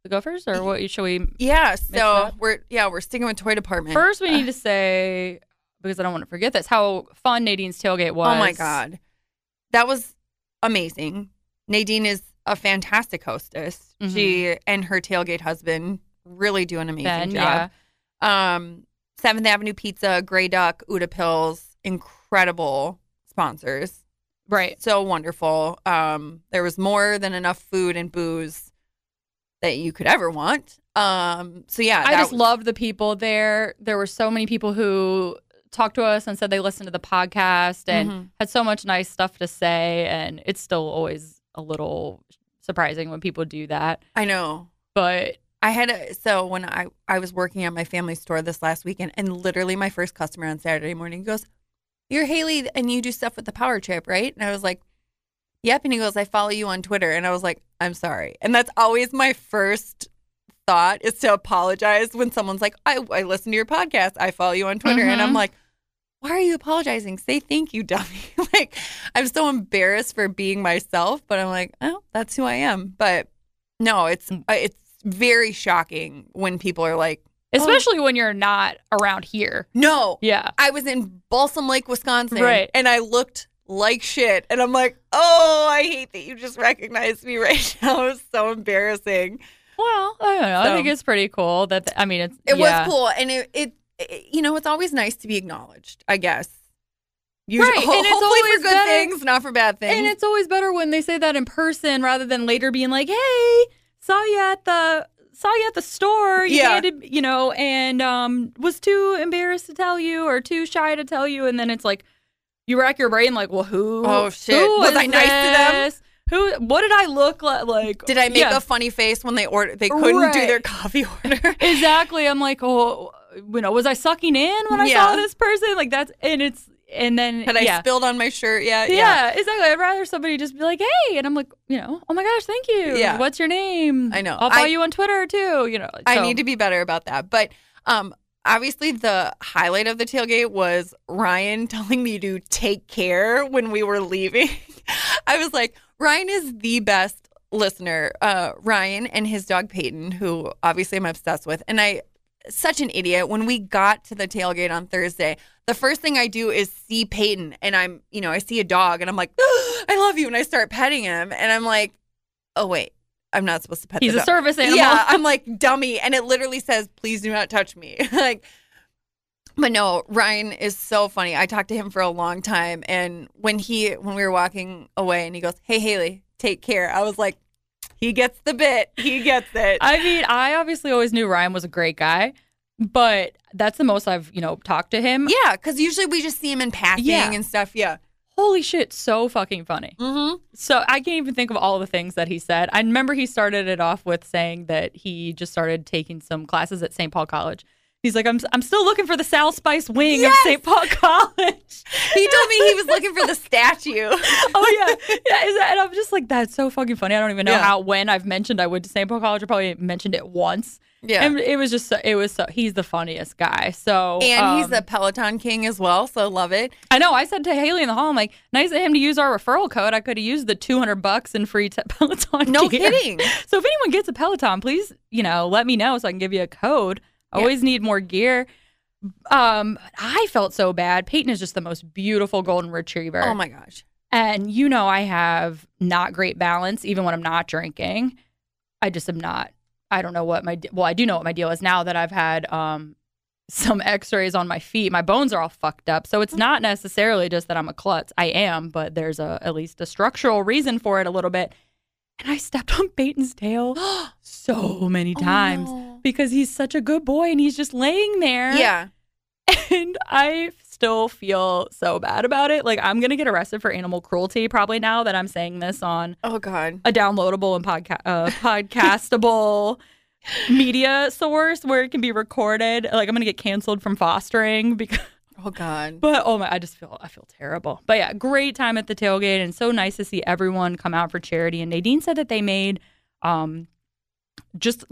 the Gophers, or what? Should we? Yeah. So we're yeah we're sticking with toy department. First, we need to say because I don't want to forget this how fun Nadine's tailgate was. Oh my god, that was amazing. Nadine is a fantastic hostess. Mhm. She and her tailgate husband really do an amazing Ben, job. Um, Seventh Avenue Pizza, Grey Duck, Uda Pills, incredible sponsors. Right. So wonderful. Um, there was more than enough food and booze that you could ever want. Um, so yeah, I just was- loved the people there. There were so many people who talked to us and said they listened to the podcast and Mhm. had so much nice stuff to say. And it's still always a little surprising when people do that. I know. But I had a so when I I was working at my family store this last weekend, and literally my first customer on Saturday morning goes, "You're Haley, and you do stuff with the Power Trip, right?" And I was like, "Yep." And he goes, "I follow you on Twitter," and I was like, "I'm sorry." And that's always my first thought is to apologize when someone's like, "I I listen to your podcast, I follow you on Twitter," and I'm Mhm. like. Why are you apologizing? Say thank you, dummy. like, I'm so embarrassed for being myself, but I'm like, oh, that's who I am. But no, it's Mm. uh, it's very shocking when people are like, especially when you're not around here. no, Yeah. I was in Balsam Lake, Wisconsin, Right. and I looked like shit, and I'm like, oh, I hate that you just recognized me right now. It's so embarrassing. Well, I don't know. I think it's pretty cool that, I mean, it's, It yeah. was cool, and it, it, you know, it's always nice to be acknowledged. I guess. Usually, Right, ho- and it's hopefully always for good better- things, not for bad things. And it's always better when they say that in person rather than later being like, "Hey, saw you at the saw you at the store. You Yeah. handed, you know, and um was too embarrassed to tell you or too shy to tell you." And then it's like you rack your brain like, "Well, who? Oh, shit. who Was I nice to them? Who? What did I look like? Like, Did I make Yeah. a funny face when they ordered? They couldn't do their coffee order. exactly? I'm like, oh, you know, was I sucking in when I Yeah. saw this person? Like that's and it's and then Had I yeah. spilled on my shirt yet? Yeah. exactly. I'd rather somebody just be like, "Hey," and I'm like, you know, "Oh my gosh, thank you. Yeah. What's your name?" I know. I'll follow I- you on Twitter too. You know, I need to be better about that. But um, obviously the highlight of the tailgate was Ryan telling me to take care when we were leaving. I was like, Ryan is the best listener. Uh, Ryan and his dog Peyton, who obviously I'm obsessed with, and I such an idiot. When we got to the tailgate on Thursday, the first thing I do is see Peyton, and I'm, you know, I see a dog, and I'm like, I love you, and I start petting him, and I'm like, oh wait, I'm not supposed to pet. He's a dog. service animal. Yeah, I'm like dummy, and it literally says, "Please do not touch me." like, but no, Ryan is so funny. I talked to him for a long time, and when he when we were walking away, and he goes, "Hey Haley, take care," I was like, he gets the bit. He gets it. I mean, I obviously always knew Ryan was a great guy, but that's the most I've, you know, talked to him. yeah, because usually we just see him in passing Yeah. and stuff. Yeah. Holy shit, so fucking funny. Mm-hmm. So I can't even think of all the things that he said. I remember he started it off with saying that he just started taking some classes at St. Paul College. He's like, I'm, I'm still looking for the Sal Spice wing Yes! of St. Paul College. He told me he was looking for the statue. oh yeah, yeah. Is that, and I'm just like, that's so fucking funny. I don't even know Yeah. how when I've mentioned I went to St. Paul College. I probably mentioned it once. Yeah. and it was just so, it was so he's the funniest guy. So And he's um, the Peloton king as well, so love it. I know. I said to Haley in the hall, I'm like, nice of him to use our referral code. I could have used the 200 bucks in free t- Peloton. No gear. kidding. So if anyone gets a Peloton, please, you know, let me know so I can give you a code. I Yeah. always need more gear. Um, I felt so bad. Peyton is just the most beautiful golden retriever. Oh my gosh. And you know, I have not great balance even when I'm not drinking. I just am not. I don't know what my well, I do know what my deal is now that I've had um some X-rays on my feet. My bones are all fucked up, so it's not necessarily just that I'm a klutz. I am, but there's a at least a structural reason for it a little bit. And I stepped on Peyton's tail so many times no. Because he's such a good boy and he's just laying there Yeah. and I still feel so bad about it. Like I'm gonna get arrested for animal cruelty probably now that I'm saying this on Oh God. a downloadable and podca- uh, podcastable media source where it can be recorded. Like I'm gonna get canceled from fostering because. Oh God. But oh my, I just feel I feel terrible. But yeah, great time at the tailgate and so nice to see everyone come out for charity. And Nadine said that they made um just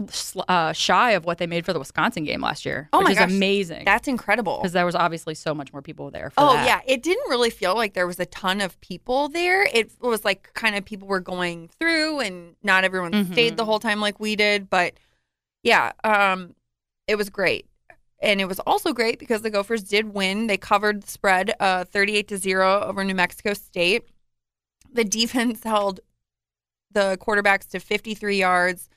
uh, shy of what they made for the Wisconsin game last year, Oh which my is gosh. amazing. That's incredible. because there was obviously so much more people there. For Oh that. yeah, it didn't really feel like there was a ton of people there. It was like kind of people were going through, and not everyone Mhm. stayed the whole time like we did. But yeah, um, it was great, and it was also great because the Gophers did win. They covered the spread, uh, thirty-eight to zero over New Mexico State. The defense held the quarterbacks to fifty-three yards,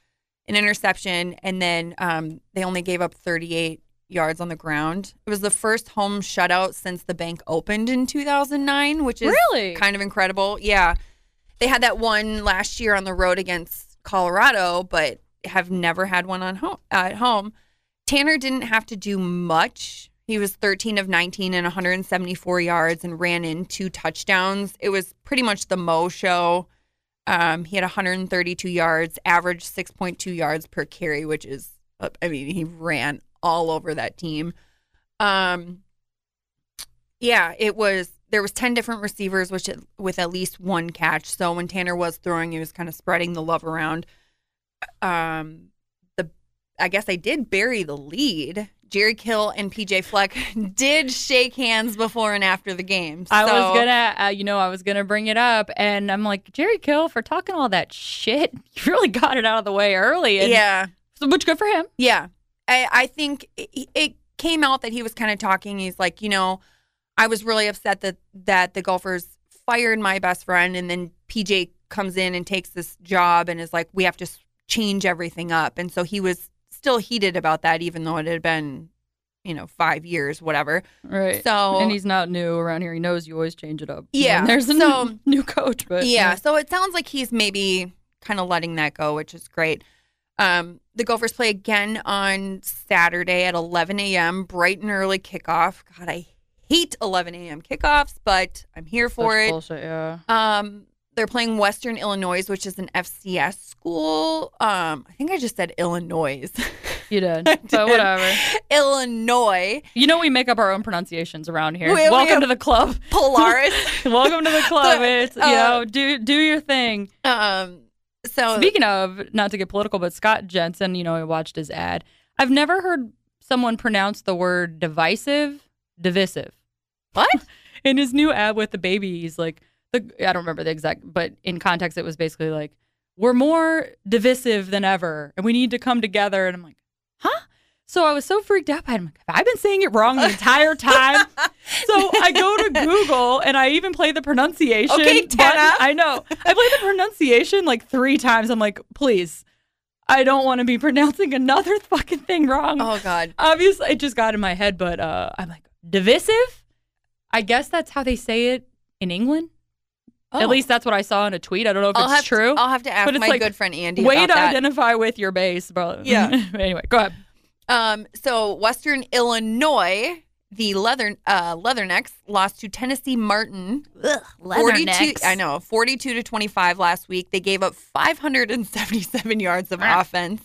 an interception, and then um, they only gave up thirty-eight yards on the ground. It was the first home shutout since the bank opened in 2009, which is Really? kind of incredible. Yeah. They had that one last year on the road against Colorado, but have never had one on home at home. Tanner didn't have to do much. He was 13 of 19 and 174 yards and ran in two touchdowns. It was pretty much the Mo show. Um, he had 132 yards, averaged 6.2 yards per carry, which is, uh, I mean, he ran all over that team. Um, yeah, it was. There was 10 different receivers, which with at least one catch. So when Tanner was throwing, he was kind of spreading the love around. Um, the I guess I did bury the lead. Jerry Kill and PJ Fleck did shake hands before and after the game. I was gonna, uh, you know, I was gonna bring it up, and I'm like, Jerry Kill for talking all that shit. You really got it out of the way early, and, Yeah. so, which good for him. Yeah. I, I think it, it came out that he was kind of talking. He's like, you know, I was really upset that that the Gophers fired my best friend, and then PJ comes in and takes this job and is like, we have to change everything up. And so he was still heated about that, even though it had been, you know, five years, whatever. Right. So and he's not new around here. He knows you always change it up. Yeah, there's a so- new, new coach, but yeah, so it sounds like he's maybe kind of letting that go, which is great. Um, the Gophers play again on Saturday at 11 a.m. Bright and early kickoff. God, I hate 11 a.m. kickoffs, but I'm here for That's it. Bullshit. Yeah. Um, they're playing Western Illinois, which is an FCS school. Um, I think I just said Illinois. You did, but whatever. Illinois, You know we make up our own pronunciations around here. We- we Welcome have- to the club. Polaris. Welcome to the club. It's you Uh, know do do your thing. um, so Speaking of, not to get political, but Scott Jensen, you know, I watched his ad. I've never heard someone pronounce the word divisive, divisive. What? In his new ad with the baby, he's like, the, I don't remember the exact, but in context, it was basically like, we're more divisive than ever and we need to come together. And I'm like, huh? So I was so freaked out by it. I'm like, "I've I been saying it wrong the entire time? so I go to Google and I even play the pronunciation. Okay. Tana. I know. I played the pronunciation like three times. I'm like, please, I don't want to be pronouncing another fucking thing wrong. Oh God. Obviously, it just got in my head, but uh, I'm like, divisive? I guess that's how they say it in England. Oh. At least that's what I saw in a tweet. I don't know if I'll it's true. To, I'll have to ask but it's my like, good friend Andy Way about to that. identify with your base, bro. Yeah. anyway, go ahead. Um, so Western Illinois, the leather uh, Leathernecks lost to Tennessee Martin. Ugh, 42, I know, 42 to 25 last week. They gave up 577 yards of Ah. offense.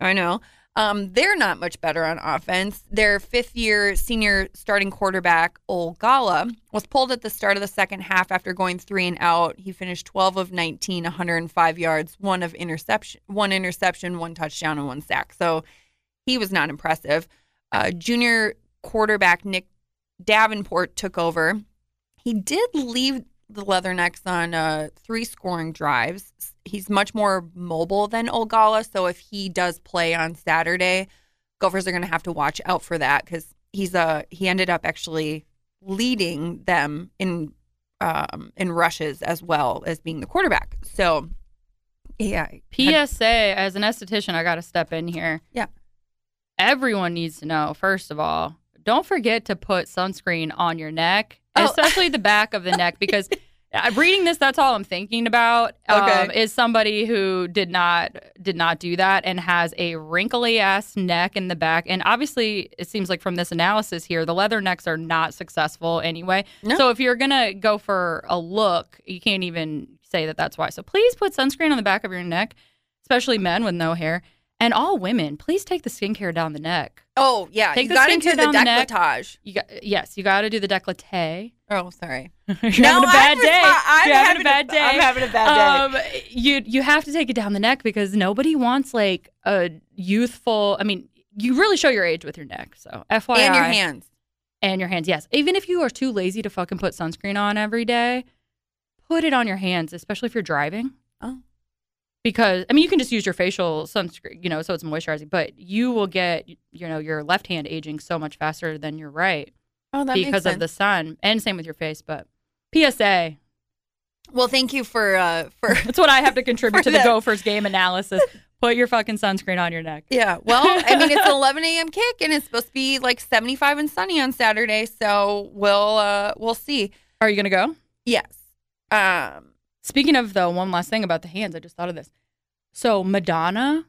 I know. Um, they're not much better on offense. Their fifth year senior starting quarterback, Olgala, was pulled at the start of the second half after going three and out. He finished 12 of 19, 105 yards, one of interception, one interception, one touchdown, and one sack. So he was not impressive. Uh, junior quarterback Nick Davenport took over. He did leave the Leathernecks on uh, three scoring drives. He's much more mobile than Olgala, so if he does play on Saturday, Gophers are going to have to watch out for that because he's uh he ended up actually leading them in um in rushes as well as being the quarterback. So yeah, PSA, as an esthetician, I got to step in here. Yeah. Everyone needs to know, first of all, don't forget to put sunscreen on your neck, Oh. especially the back of the neck, because uh, reading this, that's all I'm thinking about. Um, is somebody who did not did not do that and has a wrinkly ass neck in the back. And obviously, it seems like from this analysis here, the leather necks are not successful anyway. No. So if you're gonna go for a look, you can't even say that that's why. So please put sunscreen on the back of your neck, especially men with no hair. And all women, please take the skincare down the neck. Oh yeah, Take you the got to skincare do the down the decolletage. You got yes, you got to do the décolleté. Oh, sorry. You're No, having a bad I'm day. I'm You're having, having a bad day. I'm having a bad Um, you you have to take it down the neck because nobody wants like a youthful. I mean, you really show your age with your neck. So FYI, And your hands. and your hands. Yes, even if you are too lazy to fucking put sunscreen on every day, put it on your hands, especially if you're driving. Oh. Because I mean, you can just use your facial sunscreen, you know, so it's moisturizing. But you will get, you know, your left hand aging so much faster than your right Oh, that because of the sun, and same with your face. But PSA, Well, thank you for uh for that's what I have to contribute to the that. Gophers game analysis. Put your fucking sunscreen on your neck. yeah. Well, I mean, it's an 11 a.m. kick, and it's supposed to be like 75 and sunny on Saturday. So we'll uh we'll see. Are you gonna go? Yes. Um. Speaking of though, one last thing about the hands, I just thought of this. So Madonna,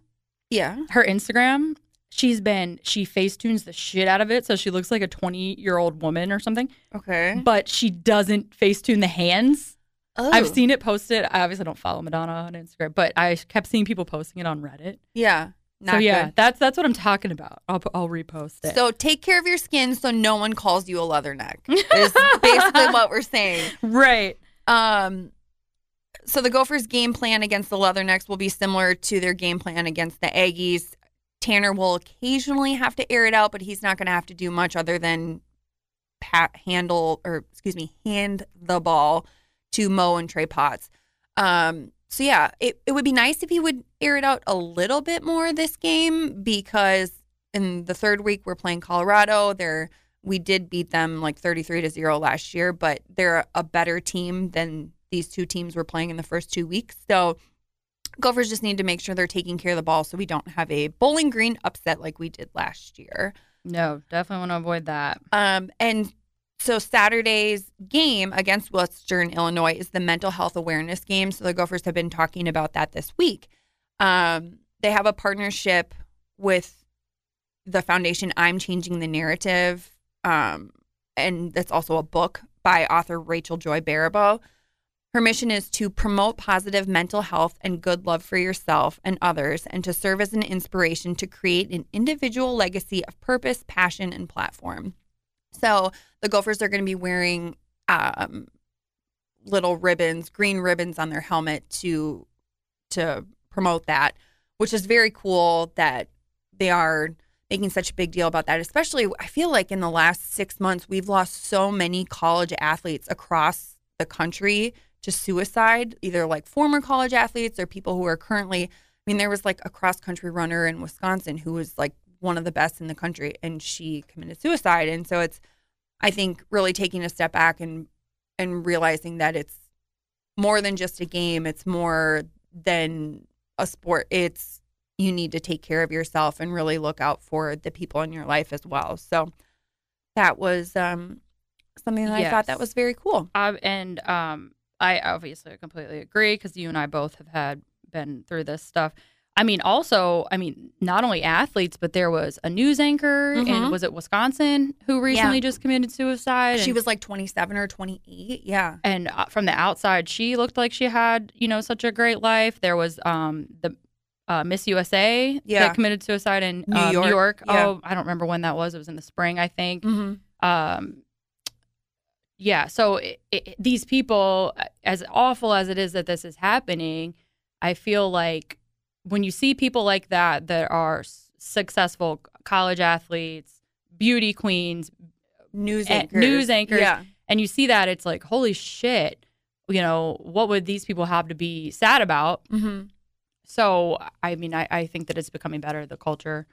Yeah. her Instagram, she's been she facetunes the shit out of it, so she looks like a twenty year old woman or something. Okay. But she doesn't facetune the hands. Oh. I've seen it posted. I obviously don't follow Madonna on Instagram, but I kept seeing people posting it on Reddit. Yeah. Not so yeah, good. that's that's what I'm talking about. I'll I'll repost it. So take care of your skin so no one calls you a leatherneck. Is basically what we're saying. right. Um, so the Gophers' game plan against the Leathernecks will be similar to their game plan against the Aggies. Tanner will occasionally have to air it out, but he's not going to have to do much other than handle or excuse me, hand the ball to Mo and Trey Potts. Um, so yeah, it, it would be nice if he would air it out a little bit more this game because in the third week we're playing Colorado. They're we did beat them like 33 to 0 last year, but they're a better team than these two teams were playing in the first two weeks. So Gophers just need to make sure they're taking care of the ball so we don't have a bowling green upset like we did last year. No, definitely want to avoid that. Um, and so Saturday's game against Western Illinois is the mental health awareness game. So the Gophers have been talking about that this week. Um, they have a partnership with the foundation I'm Changing the Narrative. Um, and that's also a book by author Rachel Joy Baribeau. Her mission is to promote positive mental health and good love for yourself and others, and to serve as an inspiration to create an individual legacy of purpose, passion, and platform. So the Gophers are going to be wearing um, little ribbons, green ribbons on their helmet to to promote that, which is very cool that they are making such a big deal about that. Especially, I feel like in the last six months, we've lost so many college athletes across the country to suicide, either like former college athletes or people who are currently. I mean, there was like a cross country runner in Wisconsin who was like one of the best in the country, and she committed suicide. And so it's, I think, really taking a step back and and realizing that it's more than just a game. It's more than a sport. It's you need to take care of yourself and really look out for the people in your life as well. So that was um, something that I thought that was very cool. Uh, and um, I obviously completely agree because you and I both have had been through this stuff. I mean, also, I mean, not only athletes, but there was a news anchor, Mhm. and was it Wisconsin who recently just committed suicide? She and, was like 27 or 28. Yeah. and uh, from the outside, she looked like she had, you know, such a great life. There was um the uh, Miss USA Yeah. that committed suicide in New um, York, New York. yeah. Oh, I don't remember when that was. It was in the spring, I think. Mm-hmm. um yeah so it, it, these people as awful as it is that this is happening i feel like when you see people like that that are successful college athletes beauty queens News Eh, anchors. news anchors. Yeah. and you see that it's like holy shit you know what would these people have to be sad about Mm-hmm. so i mean i, I think that it's becoming better the culture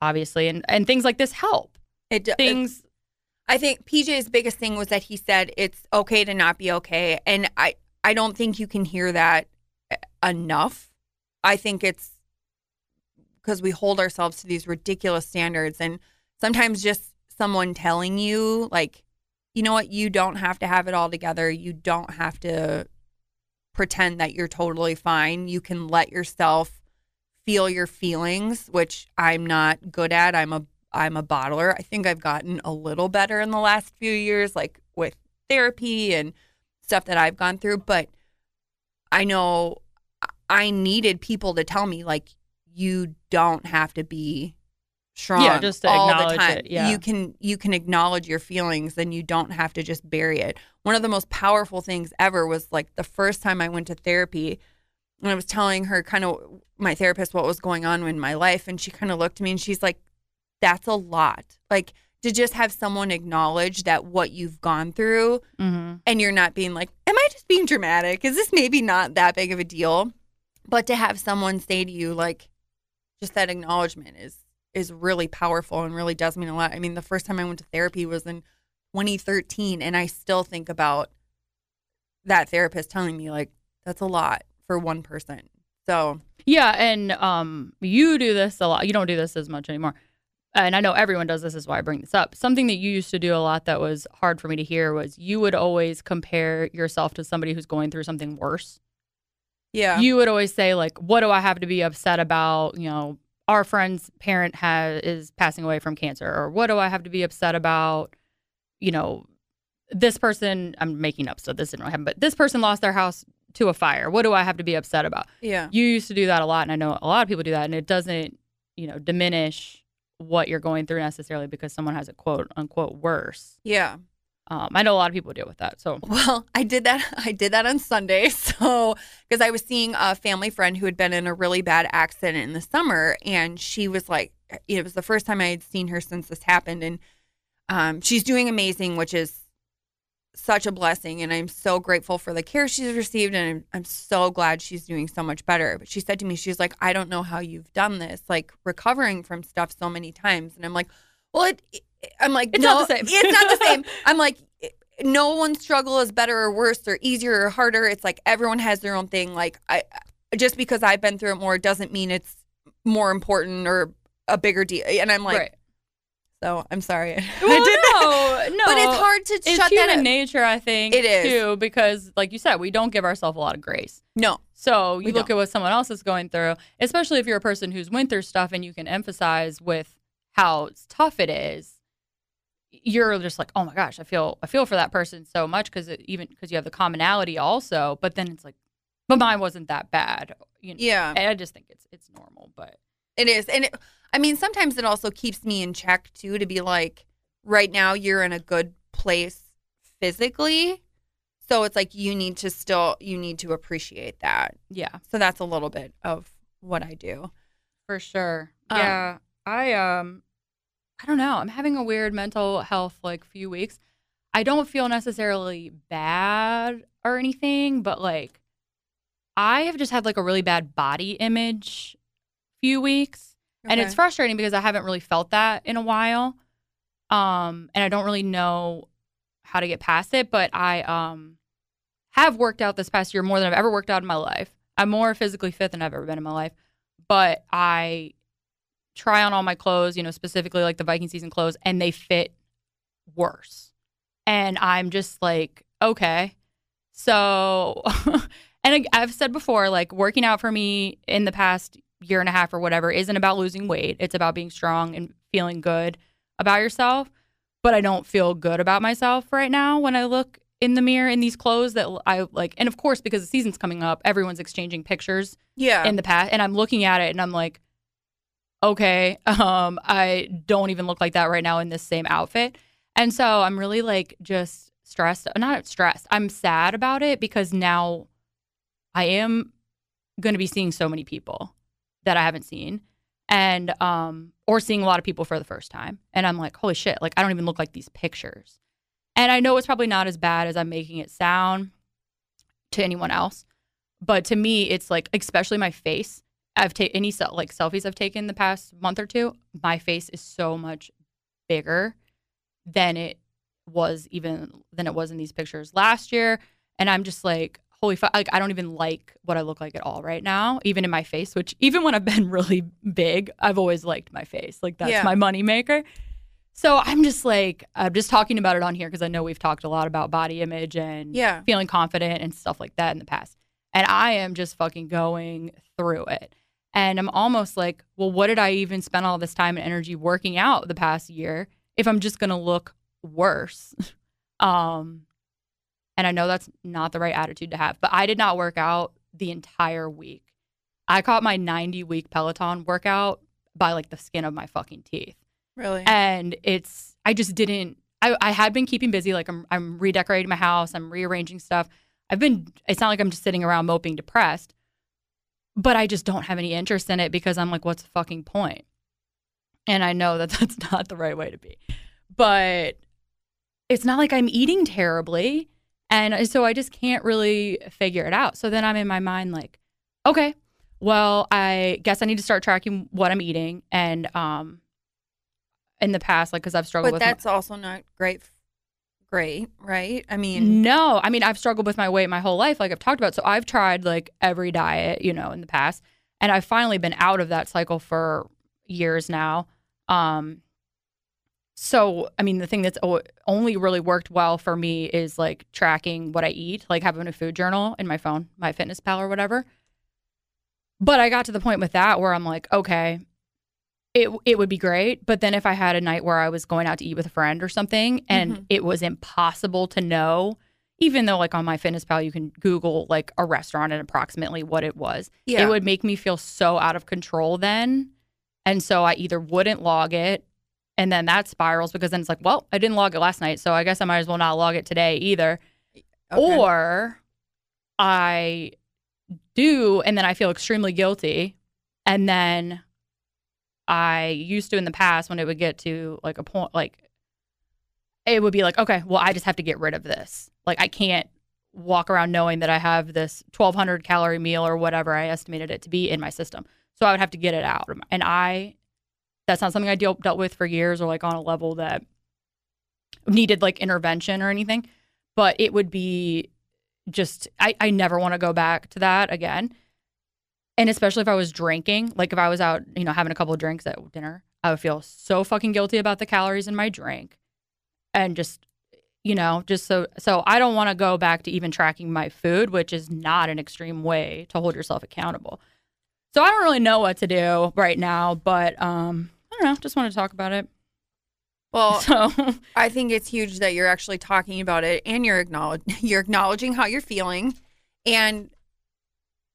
obviously and and things like this help It, things I think PJ's biggest thing was that he said it's okay to not be okay, and I I don't think you can hear that e- enough. I think it's because we hold ourselves to these ridiculous standards, and sometimes just someone telling you like, you know what, you don't have to have it all together. You don't have to pretend that you're totally fine. You can let yourself feel your feelings, which I'm not good at. I'm a I'm a bottler. I think I've gotten a little better in the last few years, like with therapy and stuff that I've gone through. But I know I needed people to tell me, like, you don't have to be strong Yeah, just to all the acknowledge time. it, yeah. You can you can acknowledge your feelings and you don't have to just bury it. One of the most powerful things ever was like the first time I went to therapy and I was telling her kind of my therapist what was going on in my life and she kind of looked at me and she's like that's a lot. Like to just have someone acknowledge that what you've gone through mhm. and you're not being like, Am I just being dramatic? Is this maybe not that big of a deal? But to have someone say to you, like, just that acknowledgement is is really powerful and really does mean a lot. I mean, the first time I went to therapy was in 2013, and I still think about that therapist telling me, like, that's a lot for one person. So, Yeah, and um, you do this a lot. You don't do this as much anymore. And I know everyone does this, is why I bring this up. Something that you used to do a lot that was hard for me to hear was you would always compare yourself to somebody who's going through something worse. yeah. You would always say, like, what do I have to be upset about? You know, our friend's parent has is passing away from cancer, or what do I have to be upset about? You know, this person, I'm making up, so this didn't really happen, but this person lost their house to a fire. What do I have to be upset about? yeah. you used to do that a lot and i know a lot of people do that and it doesn't you know diminish what you're going through necessarily because someone has it quote unquote worse Yeah. um, i know a lot of people deal with that so Well, I did that. I did that on Sunday. So, because I was seeing a family friend who had been in a really bad accident in the summer, and she was like, it was the first time I had seen her since this happened, and um, she's doing amazing, which is such a blessing, and I'm so grateful for the care she's received, and I'm, I'm so glad she's doing so much better. But she said to me, she's like, I don't know how you've done this, like recovering from stuff so many times, and I'm like, well, it. it- I'm like, It's no, not the same. it's not the same. I'm like, no one's struggle is better or worse or easier or harder. It's like everyone has their own thing. Like I, just because I've been through it more doesn't mean it's more important or a bigger deal. And I'm like, right so I'm sorry. I well, did that. no no But it's hard to it's shut that in nature i think It is. too because like you said we don't give ourselves a lot of grace No. so you look don't. at what someone else is going through especially if you're a person who's went through stuff and you can emphasize with how tough it is you're just like oh my gosh i feel i feel for that person so much because even because you have the commonality also but then it's like but mine wasn't that bad you know Yeah. and i just think it's it's normal but It is. And it, I mean, sometimes it also keeps me in check too to be like, right now you're in a good place physically. So it's like you need to still, you need to appreciate that. yeah So that's a little bit of what I do. for sure Um, yeah I um I don't know. I'm having a weird mental health like few weeks. I don't feel necessarily bad or anything, but like I have just had like a really bad body image few weeks. And it's frustrating because I haven't really felt that in a while. Um and I don't really know how to get past it, but I um have worked out this past year more than I've ever worked out in my life. I'm more physically fit than I've ever been in my life. But I try on all my clothes, you know, specifically like the Viking season clothes, and they fit worse. And I'm just like, okay. So, and I- I've said before, like working out for me in the past year and a half or whatever isn't about losing weight. It's about being strong and feeling good about yourself. But I don't feel good about myself right now when I look in the mirror in these clothes that I like. And of course, because the season's coming up, everyone's exchanging pictures Yeah. in the past and I'm looking at it and I'm like okay um I don't even look like that right now in this same outfit and so I'm really like just stressed not stressed I'm sad about it because now I am going to be seeing so many people that I haven't seen and um or seeing a lot of people for the first time. And I'm like holy shit like I don't even look like these pictures. And I know it's probably not as bad as I'm making it sound to anyone else but to me it's like especially my face. I've taken any sel- like selfies i've taken the past month or two my face is so much bigger than it was even than it was in these pictures last year. And i'm just like holy fuck like i don't even like what i look like at all right now even in my face which even when i've been really big i've always liked my face like that's Yeah. my money maker so i'm just like i'm just talking about it on here because i know we've talked a lot about body image and Yeah. feeling confident and stuff like that in the past and I am just fucking going through it. And I'm almost like, well, what did I even spend all this time and energy working out the past year if I'm just going to look worse? um and I know that's not the right attitude to have, but I did not work out the entire week. I caught my 90 week Peloton workout by like the skin of my fucking teeth really. and it's I just didn't I, I had been keeping busy like I'm I'm redecorating my house I'm rearranging stuff I've been it's not like I'm just sitting around moping depressed but I just don't have any interest in it because I'm like what's the fucking point? point and I know that that's not the right way to be but it's not like I'm eating terribly and so I just can't really figure it out so then I'm in my mind like okay well I guess I need to start tracking what I'm eating and um in the past, like because I've struggled but with. my- that's also not great. Great, right? I mean, no, I mean I've struggled with my weight my whole life, like I've talked about. So I've tried like every diet, you know, in the past, and I've finally been out of that cycle for years now. Um, so I mean, the thing that's only really worked well for me is like tracking what I eat, like having a food journal in my phone, my Fitness Pal or whatever. But I got to the point with that where I'm like, okay, it it would be great, but then if I had a night where I was going out to eat with a friend or something and Mhm. it was impossible to know, even though like on my Fitness Pal you can Google like a restaurant and approximately what it was, yeah. it would make me feel so out of control then. And so I either wouldn't log it and then that spirals because then it's like, well, I didn't log it last night, so I guess I might as well not log it today either. Okay. Or I do and then I feel extremely guilty and then I used to in the past when it would get to like a point like it would be like, okay, well, I just have to get rid of this. Like I can't walk around knowing that I have this 1200 calorie meal or whatever I estimated it to be in my system. So I would have to get it out. And I that's not something I deal, dealt with for years or like on a level that needed like intervention or anything, but it would be just I, I never want to go back to that again. And especially if I was drinking, like if I was out, you know, having a couple of drinks at dinner, I would feel so fucking guilty about the calories in my drink. And just, you know, just so so I don't want to go back to even tracking my food, which is not an extreme way to hold yourself accountable. So I don't really know what to do right now, but um I don't know, just want to talk about it. well, So I think it's huge that you're actually talking about it and you're acknowledge you're acknowledging how you're feeling, and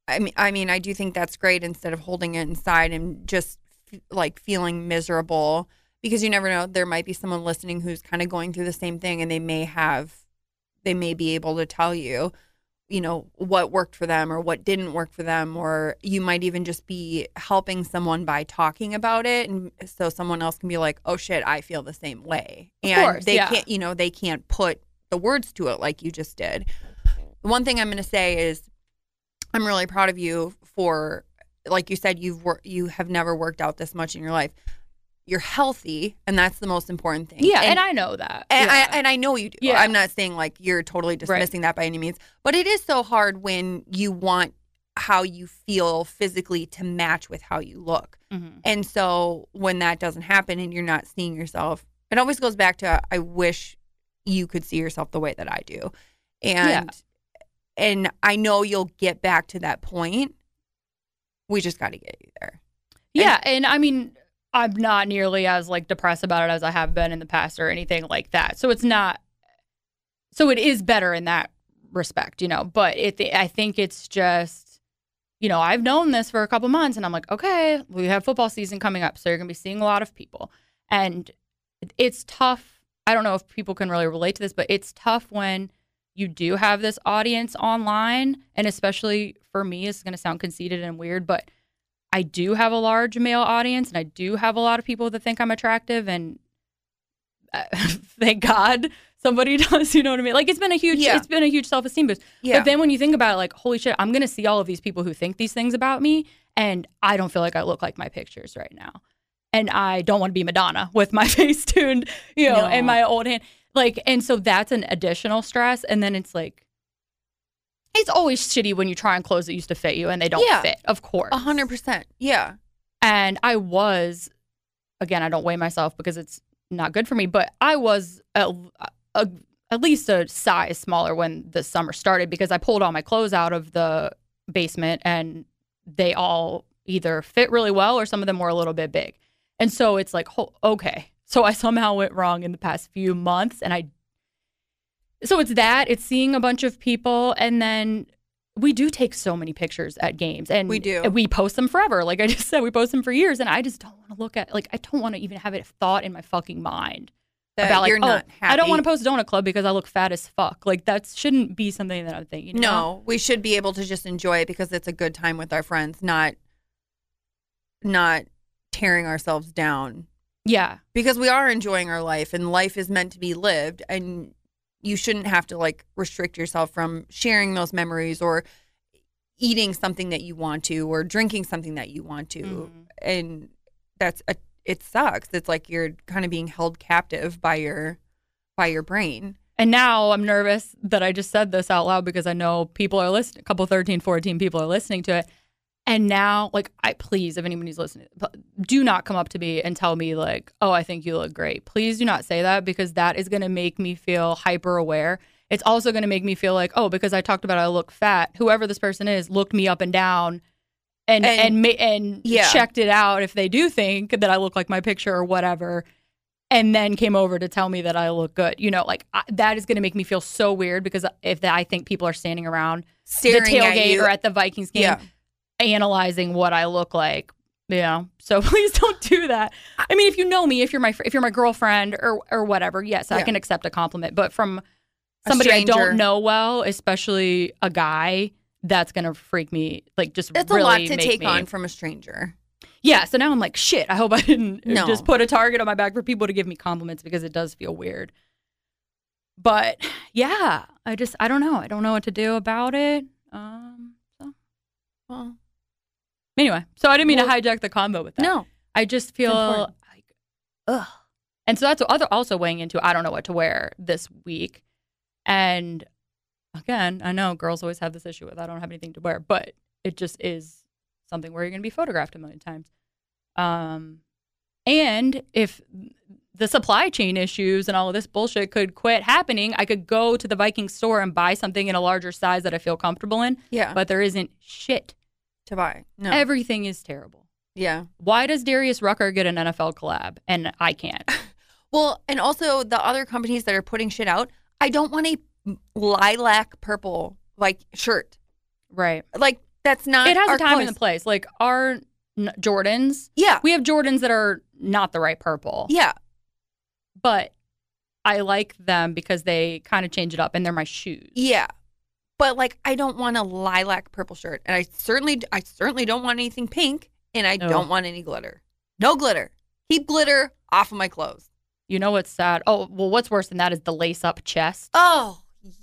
I mean, I mean, I do think that's great instead of holding it inside and just f- like feeling miserable because you never know. There might be someone listening who's kind of going through the same thing, and they may have, they may be able to tell you you know, what worked for them or what didn't work for them. Or you might even just be helping someone by talking about it. And so someone else can be like, oh shit, I feel the same way. And course, they yeah. can't, you know, they can't put the words to it like you just did. The one thing I'm going to say is I'm really proud of you for, like you said, you've wor- you have never worked out this much in your life. You're healthy, and that's the most important thing. Yeah, and, I know that. and yeah. I and I know you do. Yeah. I'm not saying like you're totally dismissing that by any means, but it is so hard when you want how you feel physically to match with how you look. Mhm. And so when that doesn't happen and you're not seeing yourself, it always goes back to I wish you could see yourself the way that I do. And and I know you'll get back to that point. We just got to get you there. Yeah, and I mean, I'm not nearly as like depressed about it as I have been in the past or anything like that. So it's not. So it is better in that respect, you know. But it, I think it's just, you know, I've known this for a couple months, and I'm like, okay, we have football season coming up, so you're gonna be seeing a lot of people, and it's tough. I don't know if people can really relate to this, but it's tough when you do have this audience online, and especially for me, it's gonna sound conceited and weird, but I do have a large male audience and I do have a lot of people that think I'm attractive and uh, thank God somebody does, you know what I mean? Like it's been a huge Yeah. it's been a huge self-esteem boost. Yeah. But then when you think about it like holy shit, I'm going to see all of these people who think these things about me and I don't feel like I look like my pictures right now. And I don't want to be Madonna with my face tuned, you know, No. and my old hand. Like and so that's an additional stress and then it's like it's always shitty when you try on clothes that used to fit you and they don't Yeah. fit, of course. A hundred percent. Yeah. And I was, again, I don't weigh myself because it's not good for me, but I was a, a, at least a size smaller when the summer started because I pulled all my clothes out of the basement and they all either fit really well or some of them were a little bit big. And so it's like, ho- okay. So I somehow went wrong in the past few months and I so it's that it's seeing a bunch of people and then we do take so many pictures at games and We do. we post them forever like i just said we post them for years and i just don't want to look at like i don't want to even have it thought in my fucking mind That about like you're oh not happy. i don't want to post donut club because i look fat as fuck like that shouldn't be something that i'm thinking you know? No, we should be able to just enjoy it because it's a good time with our friends, not not tearing ourselves down. yeah Because we are enjoying our life and life is meant to be lived and you shouldn't have to like restrict yourself from sharing those memories or eating something that you want to or drinking something that you want to. Mhm. And that's a it sucks. It's like you're kind of being held captive by your by your brain. and now i'm nervous that i just said this out loud because i know people are listening a couple 13 14 people are listening to it and now like i please if anybody's listening do not come up to me and tell me like oh i think you look great please do not say that because that is going to make me feel hyper aware it's also going to make me feel like oh because i talked about i look fat whoever this person is looked me up and down and And- and and Yeah. checked it out if they do think that i look like my picture or whatever and then came over to tell me that I look good. You know, like I, that is going to make me feel so weird because if I think people are standing around Staring the tailgate or at the Vikings game Yeah. Analyzing what I look like. Yeah. so please don't do that. I mean, if you know me, if you're my if you're my girlfriend or or whatever, yes, I can accept a compliment. But from somebody I don't know well, especially a guy, that's gonna freak me. Like just That's really a lot to take me- on from a stranger. yeah, so now I'm like, shit, I hope I didn't No. just put a target on my back for people to give me compliments because it does feel weird. But yeah, I just I don't know. I don't know what to do about it. Um so Well, anyway, so I didn't mean Well, to hijack the combo with that. no. I just feel like ugh. And so that's other also weighing into I don't know what to wear this week. And again, I know girls always have this issue with I don't have anything to wear, but it just is something where you're going to be photographed a million times. Um, and if the supply chain issues and all of this bullshit could quit happening, I could go to the Viking store and buy something in a larger size that I feel comfortable in. Yeah. But there isn't shit. To buy. No. Everything is terrible. yeah. Why does Darius Rucker get an NFL collab and I can't? Well, and also the other companies that are putting shit out, I don't want a lilac purple like shirt. right. Like that's not. It has a time and a place. Like our n- Jordans, Yeah. we have Jordans that are not the right purple. Yeah. but I like them because they kind of change it up and they're my shoes. Yeah. But like I don't want a lilac purple shirt, and I certainly I certainly don't want anything pink, and I No. don't want any glitter. No glitter. Keep glitter off of my clothes. You know what's sad? Oh, well, what's worse than that is the lace up chest Oh,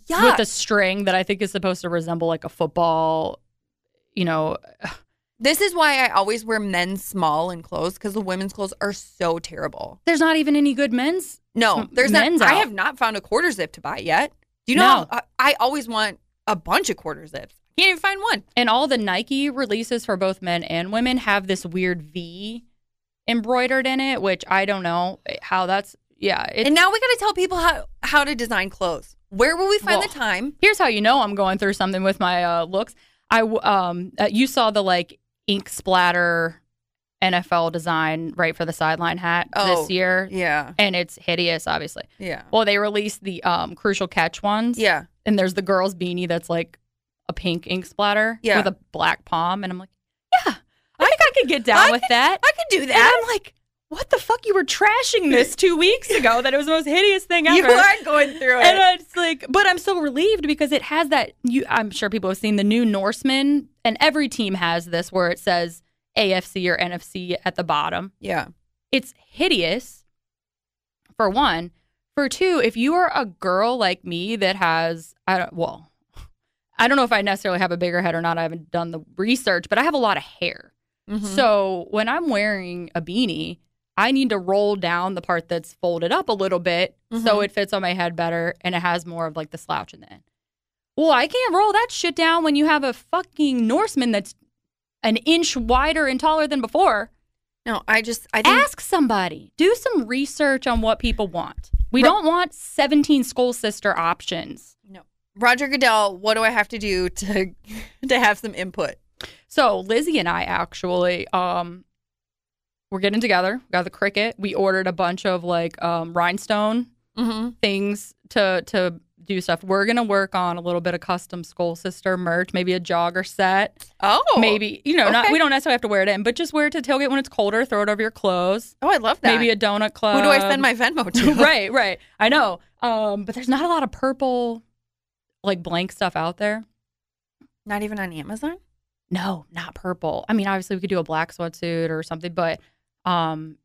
yeah. with the string that I think is supposed to resemble like a football. You know, This is why I always wear men's small in clothes because the women's clothes are so terrible. there's not even any good men's. No, there's not. men's I have not found a quarter zip to buy yet. Do you know? No. how- I, I always want a bunch of quarter zips. Can't even find one. And all the Nike releases for both men and women have this weird V embroidered in it, which I don't know how that's. Yeah, and now we got to tell people how how to design clothes. Where will we find Well, the time? here's how you know I'm going through something with my uh, looks. I um uh, you saw the like ink splatter NFL design right for the sideline hat Oh, this year, Yeah, and it's hideous, obviously. yeah, Well, they released the um crucial catch ones, yeah. and there's the girl's beanie that's like a pink ink splatter Yeah. with a black palm, and I'm like, yeah, I think I could get down I with could- that. I could do And that. I'm like, what the fuck? You were trashing this two weeks ago that it was the most hideous thing ever. you are going through it. And it's like, but I'm so relieved because it has that. You, I'm sure people have seen the new Norseman, and every team has this where it says AFC or NFC at the bottom. yeah, It's hideous. For one, for two, if you are a girl like me that has, I don't, well, I don't know if I necessarily have a bigger head or not. I haven't done the research, but I have a lot of hair. Mhm. So when I'm wearing a beanie, I need to roll down the part that's folded up a little bit so Mhm. it fits on my head better and it has more of like the slouch in the end. Well, I can't roll that shit down when you have a fucking Norseman that's an inch wider and taller than before. no, I just I think Ask somebody. Do some research on what people want. We Ro- don't want 17 school Sister options. no. Roger Goodell, what do I have to do to to have some input? So Lizzie and I actually, um, we're getting together. We got the Cricut. We ordered a bunch of like um, rhinestone Mm-hmm. things to to do stuff. We're gonna work on a little bit of custom Skull Sister merch, maybe a jogger set, Oh, maybe you know, not we don't necessarily have to wear it in, but just wear it to tailgate when it's colder. Throw it over your clothes. Oh, I love that. Maybe a donut club. Who do I send my Venmo to? right, right. I know. Um, but there's not a lot of purple, like blank stuff out there. Not even on Amazon. No, not purple. I mean, obviously we could do a black sweatsuit or something, but um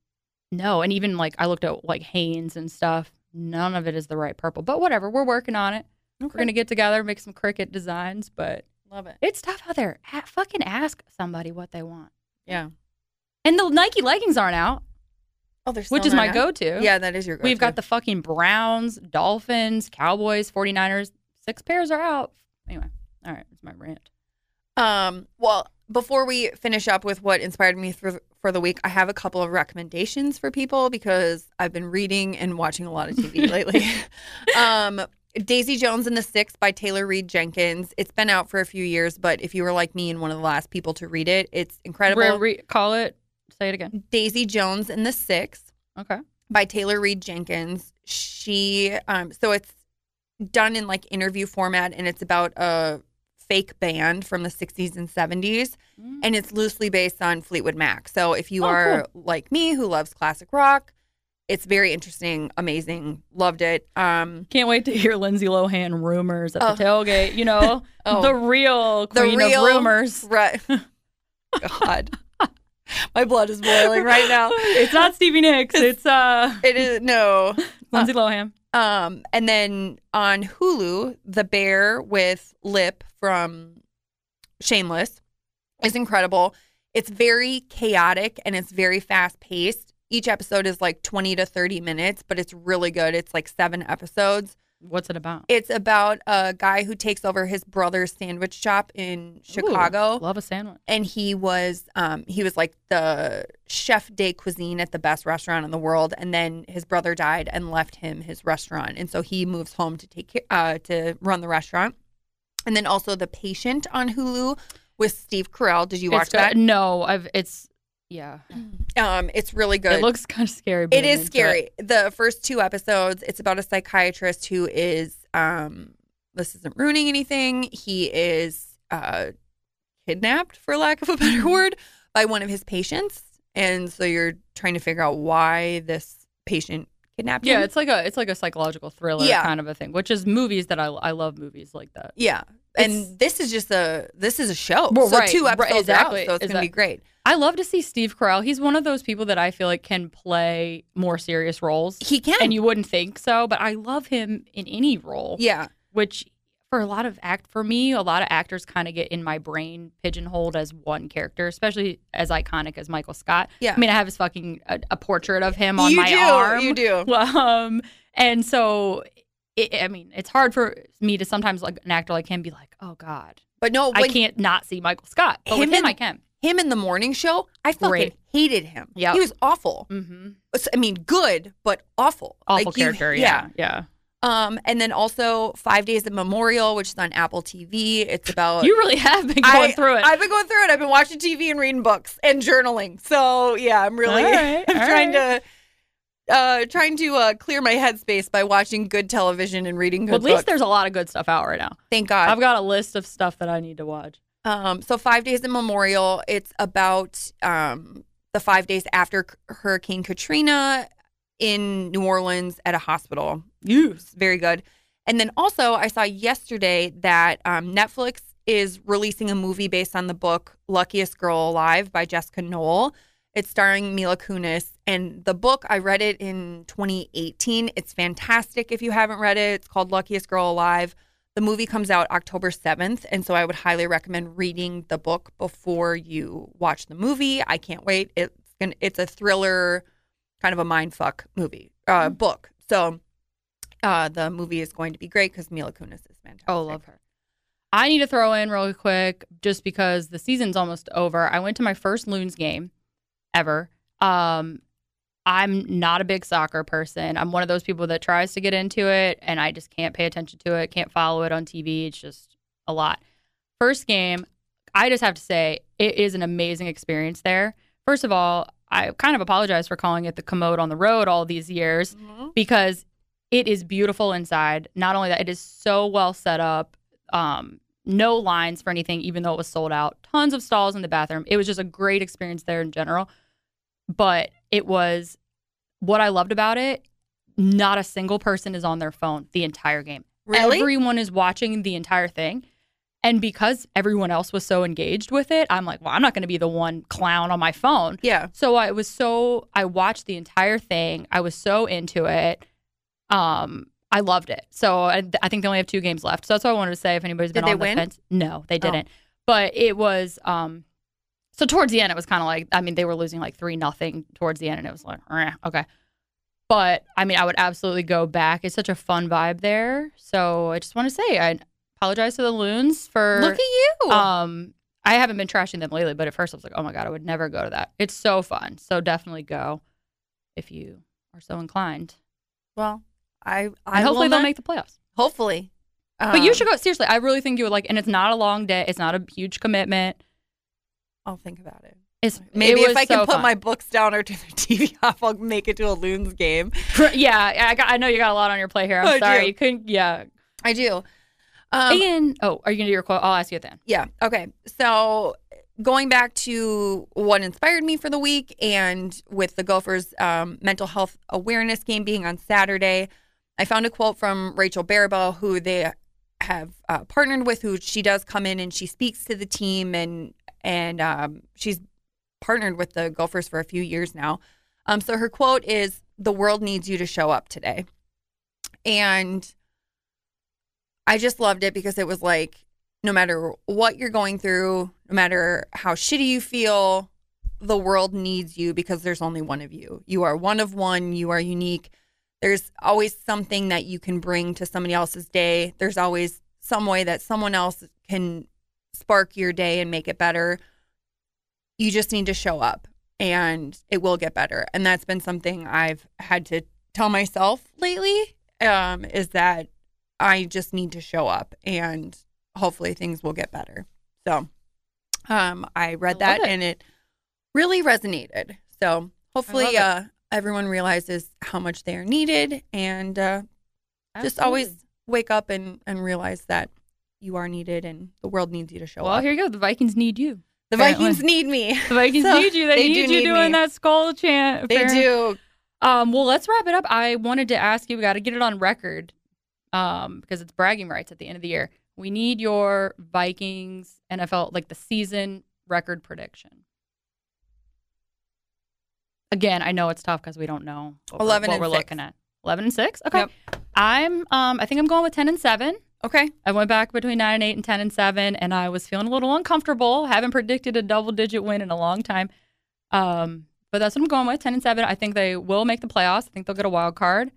no, and even like I looked at like Hanes and stuff. None of it is the right purple. But whatever, we're working on it. We're gonna get together, make some Cricut designs, but love it. it's tough out there. A- fucking ask somebody what they want. Yeah. And the Nike leggings aren't out, Oh, there's which is my go-to. Yeah, that is your. Go-to. We've got the fucking Browns, Dolphins, Cowboys, 49ers. Six pairs are out. Anyway, all right, it's my rant. Um, well, before we finish up with what inspired me for, for the week, I have a couple of recommendations for people because I've been reading and watching a lot of TV lately. um, Daisy Jones and the Six by Taylor Reed Jenkins. It's been out for a few years, but if you were like me and one of the last people to read it, it's incredible. Re- re- call it. Say it again. Daisy Jones and the Six Okay. by Taylor Reed Jenkins. She um so it's done in like interview format and it's about a fake band from the 60s and 70s and it's loosely based on Fleetwood Mac. So if you Oh, are like me who loves classic rock, it's very interesting, amazing, loved it. Um Can't wait to hear Lindsay Lohan rumors at Oh. the tailgate. You know, Oh. the real the queen real of rumors. Right. God. My blood is boiling right now. It's not Stevie Nicks. It's uh It is no. Lindsay Lohan. Um, and then on Hulu, The Bear with Lip from Shameless is incredible. It's very chaotic and it's very fast paced. Each episode is like 20 to 30 minutes, but it's really good. It's like seven episodes. What's it about? It's about a guy who takes over his brother's sandwich shop in Chicago Ooh, love a sandwich. and he was um he was like the chef de cuisine at the best restaurant in the world and then his brother died and left him his restaurant and so he moves home to take care uh to run the restaurant and then also the patient on hulu with steve carell did you watch that No, I've. It's yeah. um it's really good It looks kind of scary. But it I'm scary the first two episodes it's about a psychiatrist who is um this isn't ruining anything he is uh kidnapped for lack of a better word by one of his patients and so you're trying to figure out why this patient kidnapped Yeah, him it's like a it's like a psychological thriller Yeah. kind of a thing, which is movies that I I love movies like that. yeah and this is just a this is a show. Well, so right, two right, episodes exactly, out, so it's gonna be great. I love to see Steve Carell. He's one of those people that I feel like can play more serious roles. He can. and you wouldn't think so, but I love him in any role. Yeah. which for a lot of act for me, a lot of actors kind of get in my brain pigeonholed as one character, especially as iconic as Michael Scott. Yeah. I mean, I have his fucking a, a portrait of him on You my do, arm. you do. Um, and so, it, I mean, it's hard for me to sometimes like an actor like him be like, oh God, But no, I can't not see Michael Scott. But with Him him, and- I can. him in the morning show, I fucking Great. hated him. Yep. He was awful. Mm-hmm. I mean, good, but awful. Awful Like, you- character. yeah. yeah. Um, and then also Five Days of Memorial, which is on Apple TV. It's about You really have been going I, through it. I've been going through it. I've been watching TV and reading books and journaling. So yeah, I'm really All right, I'm trying to uh trying to uh clear my headspace by watching good television and reading good well, at least books. there's a lot of good stuff out right now. Thank God. I've got a list of stuff that I need to watch. Um, so five days in memorial. It's about um, the five days after Hurricane Katrina in New Orleans at a hospital. Yes, very good. And then also, I saw yesterday that um, Netflix is releasing a movie based on the book "Luckiest Girl Alive" by Jessica Knoll. It's starring Mila Kunis, and the book I read it in 2018. It's fantastic. If you haven't read it, it's called "Luckiest Girl Alive." The movie comes out October 7th, and so I would highly recommend reading the book before you watch the movie. I can't wait. It's gonna, it's a thriller, kind of a mind fuck movie uh, book. So uh, the movie is going to be great because Mila Kunis is fantastic. Oh, love her. I need to throw in really quick just because the season's almost over. I went to my first Loons game ever. Um, I'm not a big soccer person. I'm one of those people that tries to get into it and I just can't pay attention to it, can't follow it on TV. It's just a lot. First game, I just have to say it is an amazing experience there. First of all, I kind of apologize for calling it the commode on the road all these years because it is beautiful inside. Not only that, it is so well set up. Um, no lines for anything, even though it was sold out. Tons of stalls in the bathroom. It was just a great experience there in general. But it was what I loved about it. Not a single person is on their phone the entire game. Really? Everyone is watching the entire thing. And because everyone else was so engaged with it, I'm like, well, I'm not going to be the one clown on my phone. Yeah. So I was so I watched the entire thing. I was so into it. Um, I loved it. So I, I think they only have two games left. So that's what I wanted to say. If anybody's been Did on the win? fence, no, they Oh. didn't. But it was um. So towards the end, it was kind of like I mean they were losing like three nothing towards the end, and it was like "Eh, okay. But I mean, I would absolutely go back. It's such a fun vibe there. So I just want to say I apologize to the loons for Look at you. um, I haven't been trashing them lately, but at first I was like, oh my God, I would never go to that. It's so fun. So definitely go if you are so inclined. well, I, I And hopefully they'll not- make the playoffs. hopefully. But you Um, should go. Seriously, I really think you would like, and it's not a long day. It's not a huge commitment. I'll think about it. It's Maybe it if I can put fun. my books down or turn the TV off, I'll make it to a Loons game. yeah, I, got, I know you got a lot on your plate here. I'm I sorry, do. you couldn't. Yeah. I do. Um, and oh, are you gonna do your quote? I'll ask you then. Yeah. Okay. So going back to what inspired me for the week and with the Gophers um, mental health awareness game being on Saturday, I found a quote from Rachel Barabel, who they have uh, partnered with, who she does come in and she speaks to the team and and um, she's partnered with the Gophers for a few years now. Um, so her quote is, "The world needs you to show up today," and I just loved it because it was like, no matter what you're going through, no matter how shitty you feel, the world needs you because there's only one of you. You are one of one, you are unique. There's always something that you can bring to somebody else's day. There's always some way that someone else can spark your day and make it better. You just need to show up and it will get better. And that's been something I've had to tell myself lately um, is that I just need to show up and hopefully things will get better. So um, I read I that it. and it really resonated. So hopefully uh, everyone realizes how much they are needed and uh, just always wake up and, and realize that you are needed and the world needs you to show Well, up. Well, here you go. The Vikings need you. the apparently. Vikings need me. The Vikings So, need you. They, they need you need doing me. that Skol chant. They apparently. do. Um, well, let's wrap it up. I wanted to ask you, we got to get it on record um, because it's bragging rights at the end of the year. We need your Vikings NFL like the season record prediction. Again, I know it's tough because we don't know what 11 we're, what we're six. looking at. Eleven and six. Okay. Yep. I'm um I think I'm going with ten and seven. Okay. I went back between nine and eight and ten and seven, and I was feeling a little uncomfortable. Haven't predicted a double digit win in a long time. Um, but that's what I'm going with. Ten and seven. I think they will make the playoffs. I think they'll get a wild card.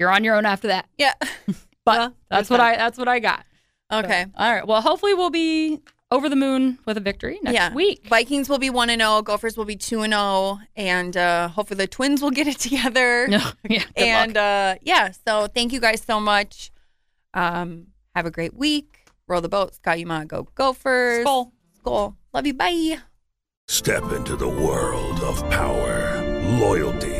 You're on your own after that. Yeah. But Well, that's what that. I that's what I got. Okay. So, all right. Well, hopefully we'll be over the moon with a victory next yeah. week. Vikings will be 1 and 0, Gophers will be 2 and 0, and uh hopefully the Twins will get it together. yeah. Good and luck. uh yeah, so thank you guys so much. Um have a great week. Roll the boat. Ski-U-Mah, go Gophers. Skol. Skol. Love you. Bye. Step into the world of power, loyalty,